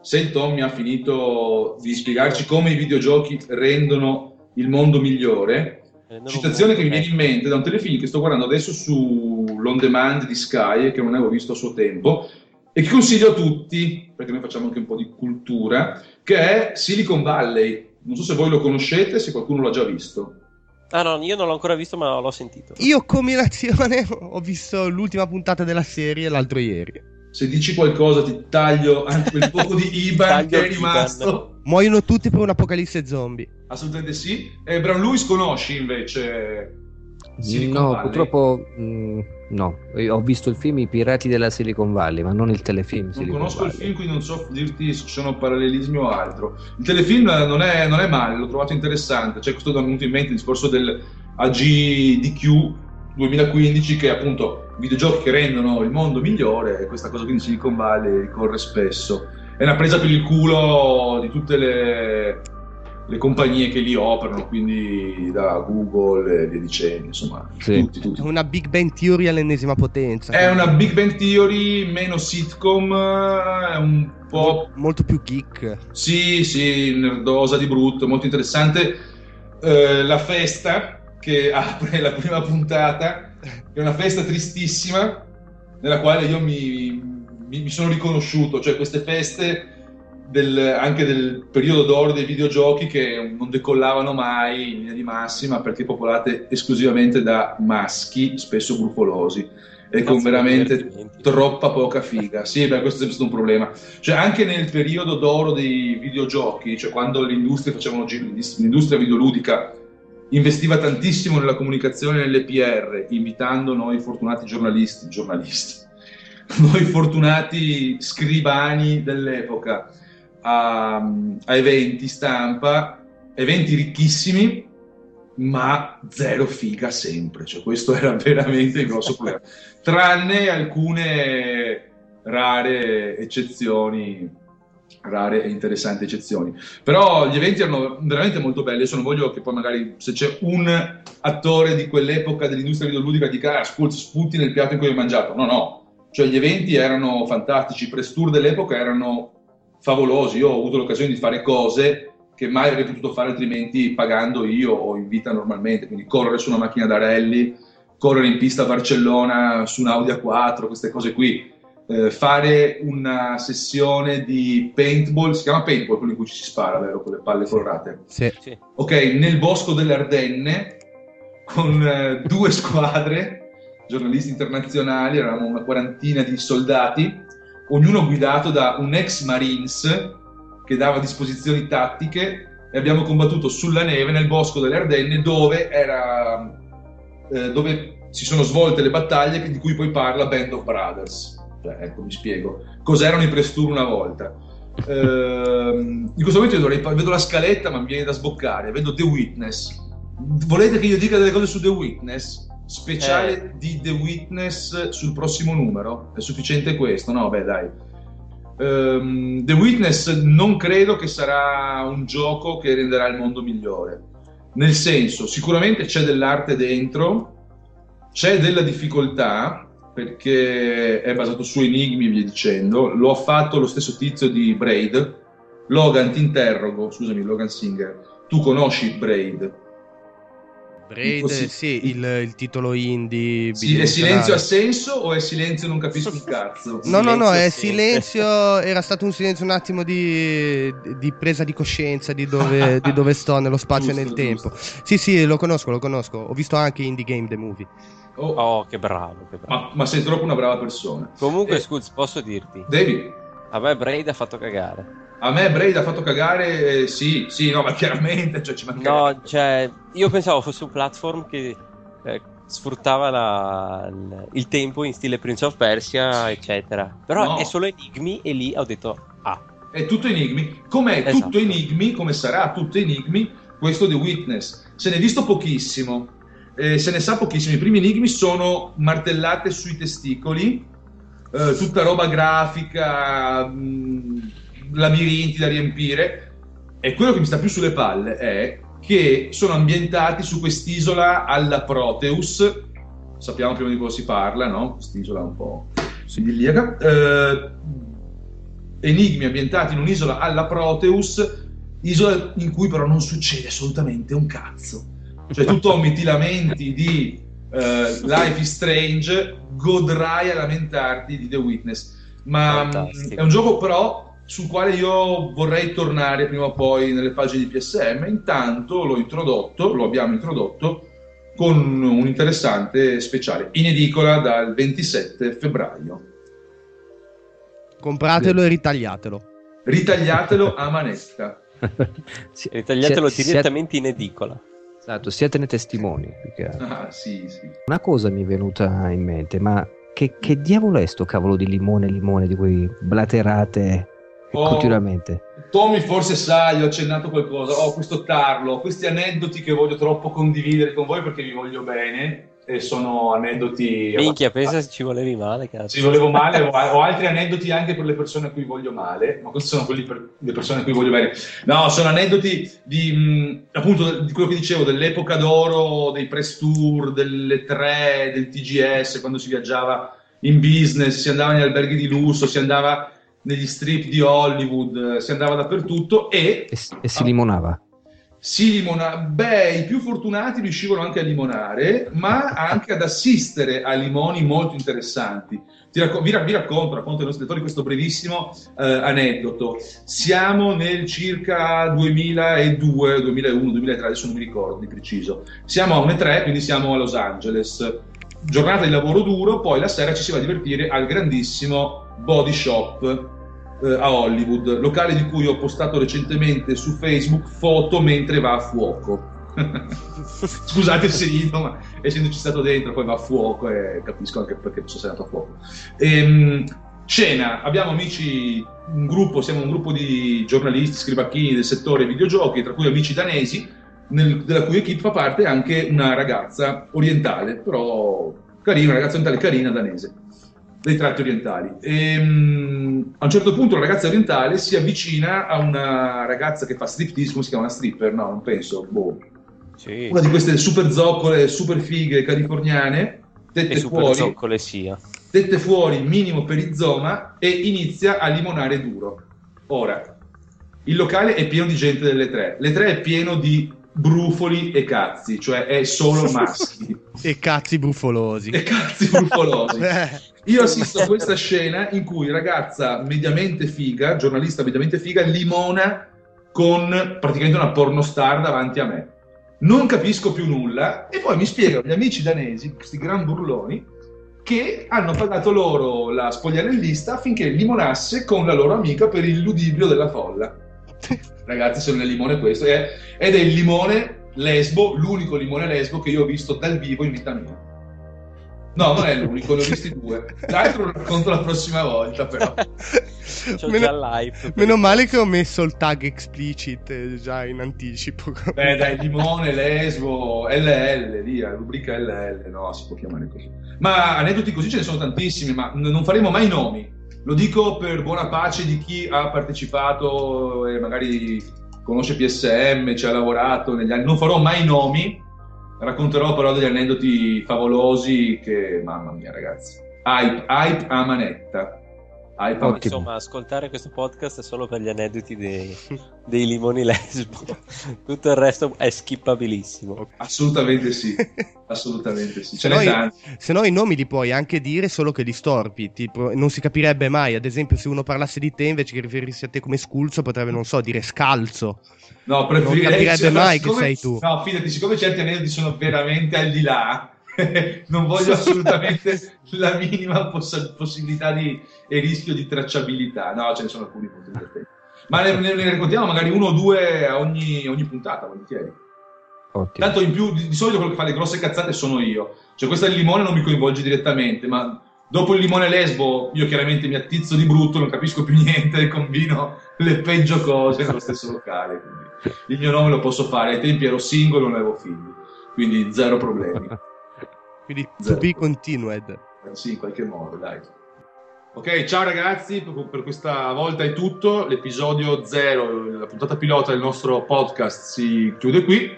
se Tommy ha finito di spiegarci come i videogiochi rendono il mondo migliore citazione che mi viene in mente da un telefilm che sto guardando adesso sull'on demand di Sky che non avevo visto a suo tempo e che consiglio a tutti perché noi facciamo anche un po' di cultura che è Silicon Valley non so se voi lo conoscete se qualcuno l'ha già visto Ah no, io non l'ho ancora visto, ma l'ho sentito. Io come nazione ho visto l'ultima puntata della serie l'altro ieri. Se dici qualcosa ti taglio anche quel [LAUGHS] poco di Iban che è rimasto. Muoiono tutti per un'apocalisse zombie. Assolutamente sì. E Brown Lewis conosci invece Silicon no, Valley? purtroppo mh, mm, no. Io ho visto il film I Pirati della Silicon Valley, ma non il telefilm. Non Silicon conosco Valley. il film, quindi non so dirti se sono parallelismi o altro. Il telefilm non è, non è male, l'ho trovato interessante. C'è questo da venuto in mente il discorso del AGDQ, 2015 che appunto videogiochi che rendono il mondo migliore e questa cosa qui in Silicon Valley ricorre spesso. È una presa per il culo di tutte le, le compagnie che lì operano, quindi da Google e via dicendo, insomma, sì. tutti, tutti. È una Big Bang Theory all'ennesima potenza. È una Big Bang Theory meno sitcom, è un po'... Molto più geek. Sì, sì, nerdosa di brutto, molto interessante. Eh, la festa che [LAUGHS] apre la prima puntata, è una festa tristissima, nella quale io mi, mi, mi sono riconosciuto, cioè queste feste del, anche del periodo d'oro dei videogiochi che non decollavano mai in linea di massima perché popolate esclusivamente da maschi, spesso brufolosi e con veramente troppa poca figa. Sì, beh, questo è sempre stato un problema. Cioè, anche nel periodo d'oro dei videogiochi, cioè quando l'industria facevano l'industria videoludica investiva tantissimo nella comunicazione nelle PR, invitando noi fortunati giornalisti, giornalisti, [LAUGHS] noi fortunati scribani dell'epoca a, a eventi stampa, eventi ricchissimi, ma zero figa sempre, cioè questo era [LAUGHS] veramente il grosso problema, tranne alcune rare eccezioni rare e interessanti eccezioni. Però gli eventi erano veramente molto belli. Adesso non voglio che poi magari se c'è un attore di quell'epoca dell'industria videoludica dica ah, sputi nel piatto in cui hai mangiato. No, no. Cioè gli eventi erano fantastici, i press tour dell'epoca erano favolosi. Io ho avuto l'occasione di fare cose che mai avrei potuto fare altrimenti pagando io o in vita normalmente. Quindi correre su una macchina da rally, correre in pista a Barcellona su un Audi A4, queste cose qui eh, fare una sessione di paintball, si chiama paintball quello in cui ci si spara, vero? Con le palle forrate. Sì. sì. Ok, nel bosco delle Ardenne, con eh, due squadre, giornalisti internazionali, eravamo una quarantina di soldati, ognuno guidato da un ex Marines che dava disposizioni tattiche e abbiamo combattuto sulla neve nel bosco delle Ardenne dove era... Eh, dove si sono svolte le battaglie di cui poi parla Band of Brothers cioè, ecco, mi spiego. Cos'erano i press tour una volta? Ehm, in questo momento dovrei, vedo la scaletta, ma mi viene da sboccare. Vedo The Witness. Volete che io dica delle cose su The Witness? Speciale eh. di The Witness sul prossimo numero? È sufficiente questo? No, beh, dai. Um, The Witness non credo che sarà un gioco che renderà il mondo migliore. Nel senso, sicuramente c'è dell'arte dentro, c'è della difficoltà, perché è basato su enigmi via dicendo. Lo ha fatto lo stesso tizio di Braid. Logan, ti interrogo, scusami, Logan Singer, tu conosci Braid? Braid, Così. sì, il, il, titolo indie. Sì, è silenzio ha senso o è silenzio non capisco un cazzo? no, no, no, è silenzio, era stato un silenzio un attimo di, di presa di coscienza di dove, di dove sto nello spazio giusto, e nel giusto. tempo. Sì, sì, lo conosco, lo conosco. Ho visto anche Indie Game The Movie. Oh, oh che bravo, che bravo. Ma, ma, sei troppo una brava persona. Comunque, eh, scusa, posso dirti? Devi. A me Braid ha fatto cagare. A me Braid ha fatto cagare, eh, sì, sì, no, ma chiaramente, cioè, ci No, cioè, io pensavo fosse un platform che eh, sfruttava la, il, il, tempo in stile Prince of Persia, eccetera. Però no. è solo enigmi e lì ho detto, ah. È tutto enigmi. Com'è esatto. tutto enigmi, come sarà tutto enigmi, questo The Witness. Se ne è visto pochissimo eh, se ne sa pochissimo. I primi enigmi sono martellate sui testicoli, eh, tutta roba grafica, mh, mm, labirinti da riempire. E quello che mi sta più sulle palle è che sono ambientati su quest'isola alla Proteus. Sappiamo prima di cosa si parla, no? Quest'isola un po' idilliaca. Eh, enigmi ambientati in un'isola alla Proteus, isola in cui però non succede assolutamente un cazzo cioè tu tommi, ti lamenti di uh, Life is Strange, godrai a lamentarti di The Witness. Ma Fantastico. è un gioco però sul quale io vorrei tornare prima o poi nelle pagine di PSM. Intanto l'ho introdotto, lo abbiamo introdotto con un interessante speciale in edicola dal 27 febbraio. Compratelo e ritagliatelo. Ritagliatelo a manetta. [LAUGHS] sì, ritagliatelo direttamente in edicola. Esatto, siatene testimoni. Ah, sì, sì. Una cosa mi è venuta in mente, ma che, che diavolo è sto cavolo di limone limone di cui blaterate oh, continuamente? Tommy forse sa, gli ho accennato qualcosa, ho oh, questo tarlo, questi aneddoti che voglio troppo condividere con voi perché vi voglio bene. e sono aneddoti... Minchia, pensa se ci volevi male, cazzo. Ci volevo male, ho, ho, altri aneddoti anche per le persone a cui voglio male, ma questi sono quelli per le persone a cui voglio bene. No, sono aneddoti di, mh, appunto, di quello che dicevo, dell'epoca d'oro, dei press tour, delle tre, del TGS, quando si viaggiava in business, si andava negli alberghi di lusso, si andava negli strip di Hollywood, si andava dappertutto e... E, e si limonava. Si limona, beh, i più fortunati riuscivano anche a limonare, ma anche ad assistere a limoni molto interessanti. Racco- vi, vi, racconto, racconto ai nostri lettori questo brevissimo eh, aneddoto. Siamo nel circa 2002, 2001, 2003, adesso non mi ricordo di preciso. Siamo a un E3, quindi siamo a Los Angeles. Giornata di lavoro duro, poi la sera ci si va a divertire al grandissimo Body Shop eh, a Hollywood, locale di cui ho postato recentemente su Facebook foto mentre va a fuoco. [LAUGHS] Scusate se rido, ma essendoci stato dentro poi va a fuoco e capisco anche perché sono stato a fuoco. Ehm, cena, abbiamo amici, un gruppo, siamo un gruppo di giornalisti, scribacchini del settore videogiochi, tra cui amici danesi, nel, della cui equipe fa parte anche una ragazza orientale, però carina, una ragazza orientale carina danese dei tratti orientali. E, um, a un certo punto una ragazza orientale si avvicina a una ragazza che fa striptease, come si chiama? Una stripper? No, non penso. Boh. Sì. Una di queste super zoccole, super fighe californiane, dette fuori, zoccole sia. dette fuori minimo perizoma e inizia a limonare duro. Ora, il locale è pieno di gente delle tre. Le tre è pieno di brufoli e cazzi, cioè è solo [LAUGHS] maschi. e cazzi brufolosi. E cazzi brufolosi. [LAUGHS] Io assisto a questa scena in cui ragazza mediamente figa, giornalista mediamente figa, limona con praticamente una pornostar davanti a me. Non capisco più nulla e poi mi spiegano gli amici danesi, questi gran burloni, che hanno pagato loro la spogliarellista affinché limonasse con la loro amica per il ludibrio della folla. [LAUGHS] Ragazzi, sono nel limone questo, ed è il limone lesbo, l'unico limone lesbo che io ho visto dal vivo in vita mia. No, non è l'unico, ne ho visti due. L'altro lo racconto la prossima volta, però. Meno, meno male che ho messo il tag explicit eh, già in anticipo. Beh, dai, limone, lesbo, LL, via, rubrica LL, no, si può chiamare così. Ma aneddoti così ce ne sono tantissimi, ma non faremo mai nomi. Lo dico per buona pace di chi ha partecipato e magari conosce PSM, ci ha lavorato negli anni. Non farò mai nomi, Racconterò però degli aneddoti favolosi che, mamma mia ragazzi, hype, hype a manetta. A Insomma, ascoltare questo podcast è solo per gli aneddoti dei, [LAUGHS] dei limoni lesbo. [LAUGHS] Tutto il resto è skippabilissimo. Assolutamente sì, [LAUGHS] assolutamente sì. Ce se, no, se no i nomi li puoi anche dire solo che li storpi, tipo, non si capirebbe mai. Ad esempio se uno parlasse di te invece che riferirsi a te come sculzo potrebbe, non so, dire scalzo. No, preferirei... Non capirebbe mai siccome, che sei tu. No, fidati, siccome certi aneddoti sono veramente al di là, non voglio assolutamente la minima poss- possibilità di, e rischio di tracciabilità. No, ce ne sono alcuni molto divertenti. Ma ne, ne, ne, raccontiamo magari uno o due a ogni, ogni puntata, volentieri. Ottimo. Tanto in più, di, di, solito quello che fa le grosse cazzate sono io. Cioè, questa del limone non mi coinvolge direttamente, ma dopo il limone lesbo, io chiaramente mi attizzo di brutto, non capisco più [LAUGHS] niente e combino le peggio cose nello stesso locale. Quindi il mio nome lo posso fare. Ai tempi ero singolo, non avevo figli, quindi zero problemi. [LAUGHS] quindi zero to be continued. Sì, in qualche modo, dai. Ok, ciao ragazzi, per questa volta è tutto. L'episodio 0, la puntata pilota del nostro podcast si chiude qui.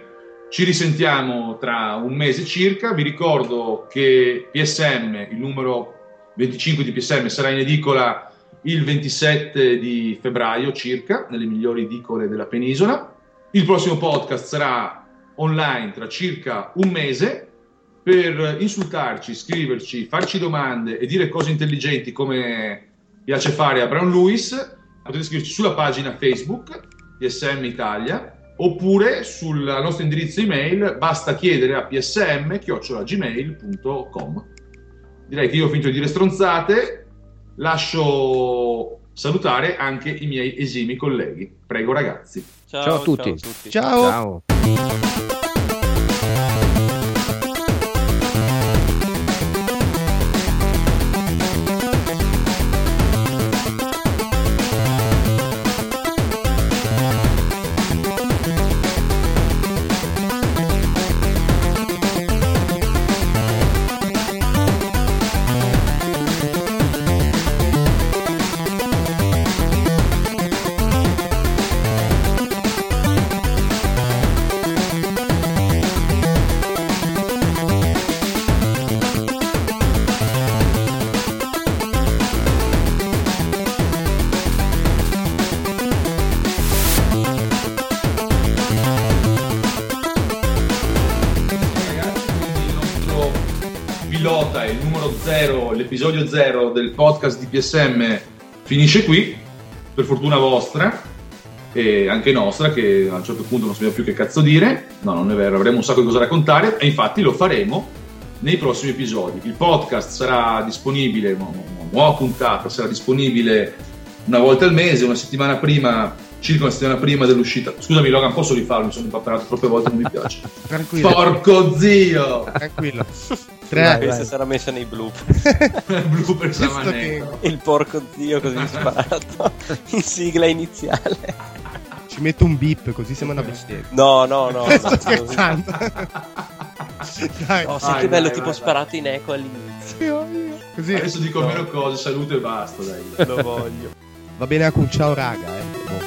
Ci risentiamo tra un mese circa. Vi ricordo che PSM, il numero 25 di PSM, sarà in edicola il 27 di febbraio circa, nelle migliori edicole della penisola. Il prossimo podcast sarà online tra circa un mese per insultarci, scriverci, farci domande e dire cose intelligenti come piace fare a Brown Lewis. Potete scriverci sulla pagina Facebook PSM Italia oppure sul nostro indirizzo email basta chiedere a psm-gmail.com direi che io ho finito di dire stronzate lascio salutare anche i miei esimi colleghi prego ragazzi Ciao, ciao a tutti. Ciao. A tutti. ciao. ciao. L'episodio 0 del podcast di PSM finisce qui, per fortuna vostra e anche nostra, che a un certo punto non sappiamo più che cazzo dire. No, non è vero, avremo un sacco di cose da raccontare e infatti lo faremo nei prossimi episodi. Il podcast sarà disponibile, una nuova puntata sarà disponibile una volta al mese, una settimana prima, circa una settimana prima dell'uscita. Scusami Logan, posso rifarlo? Mi sono impappanato troppe volte, non mi piace. [LAUGHS] Tranquillo. Porco zio! Tranquillo. Tre, Dai, questa sarà messa nei blooper. blooper che... Il porco zio così sparato. In sigla iniziale. Ci metto un beep così sembra una bestemmia. No, no, no. Sto no, scherzando. dai. Oh, sai che bello, dai, tipo vai, sparato vai. in eco all'inizio. Così. Adesso dico no. meno cose, saluto e basta, dai. Lo voglio. Va bene, Akun, ciao raga, eh. Boh.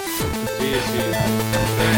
Sì, sì.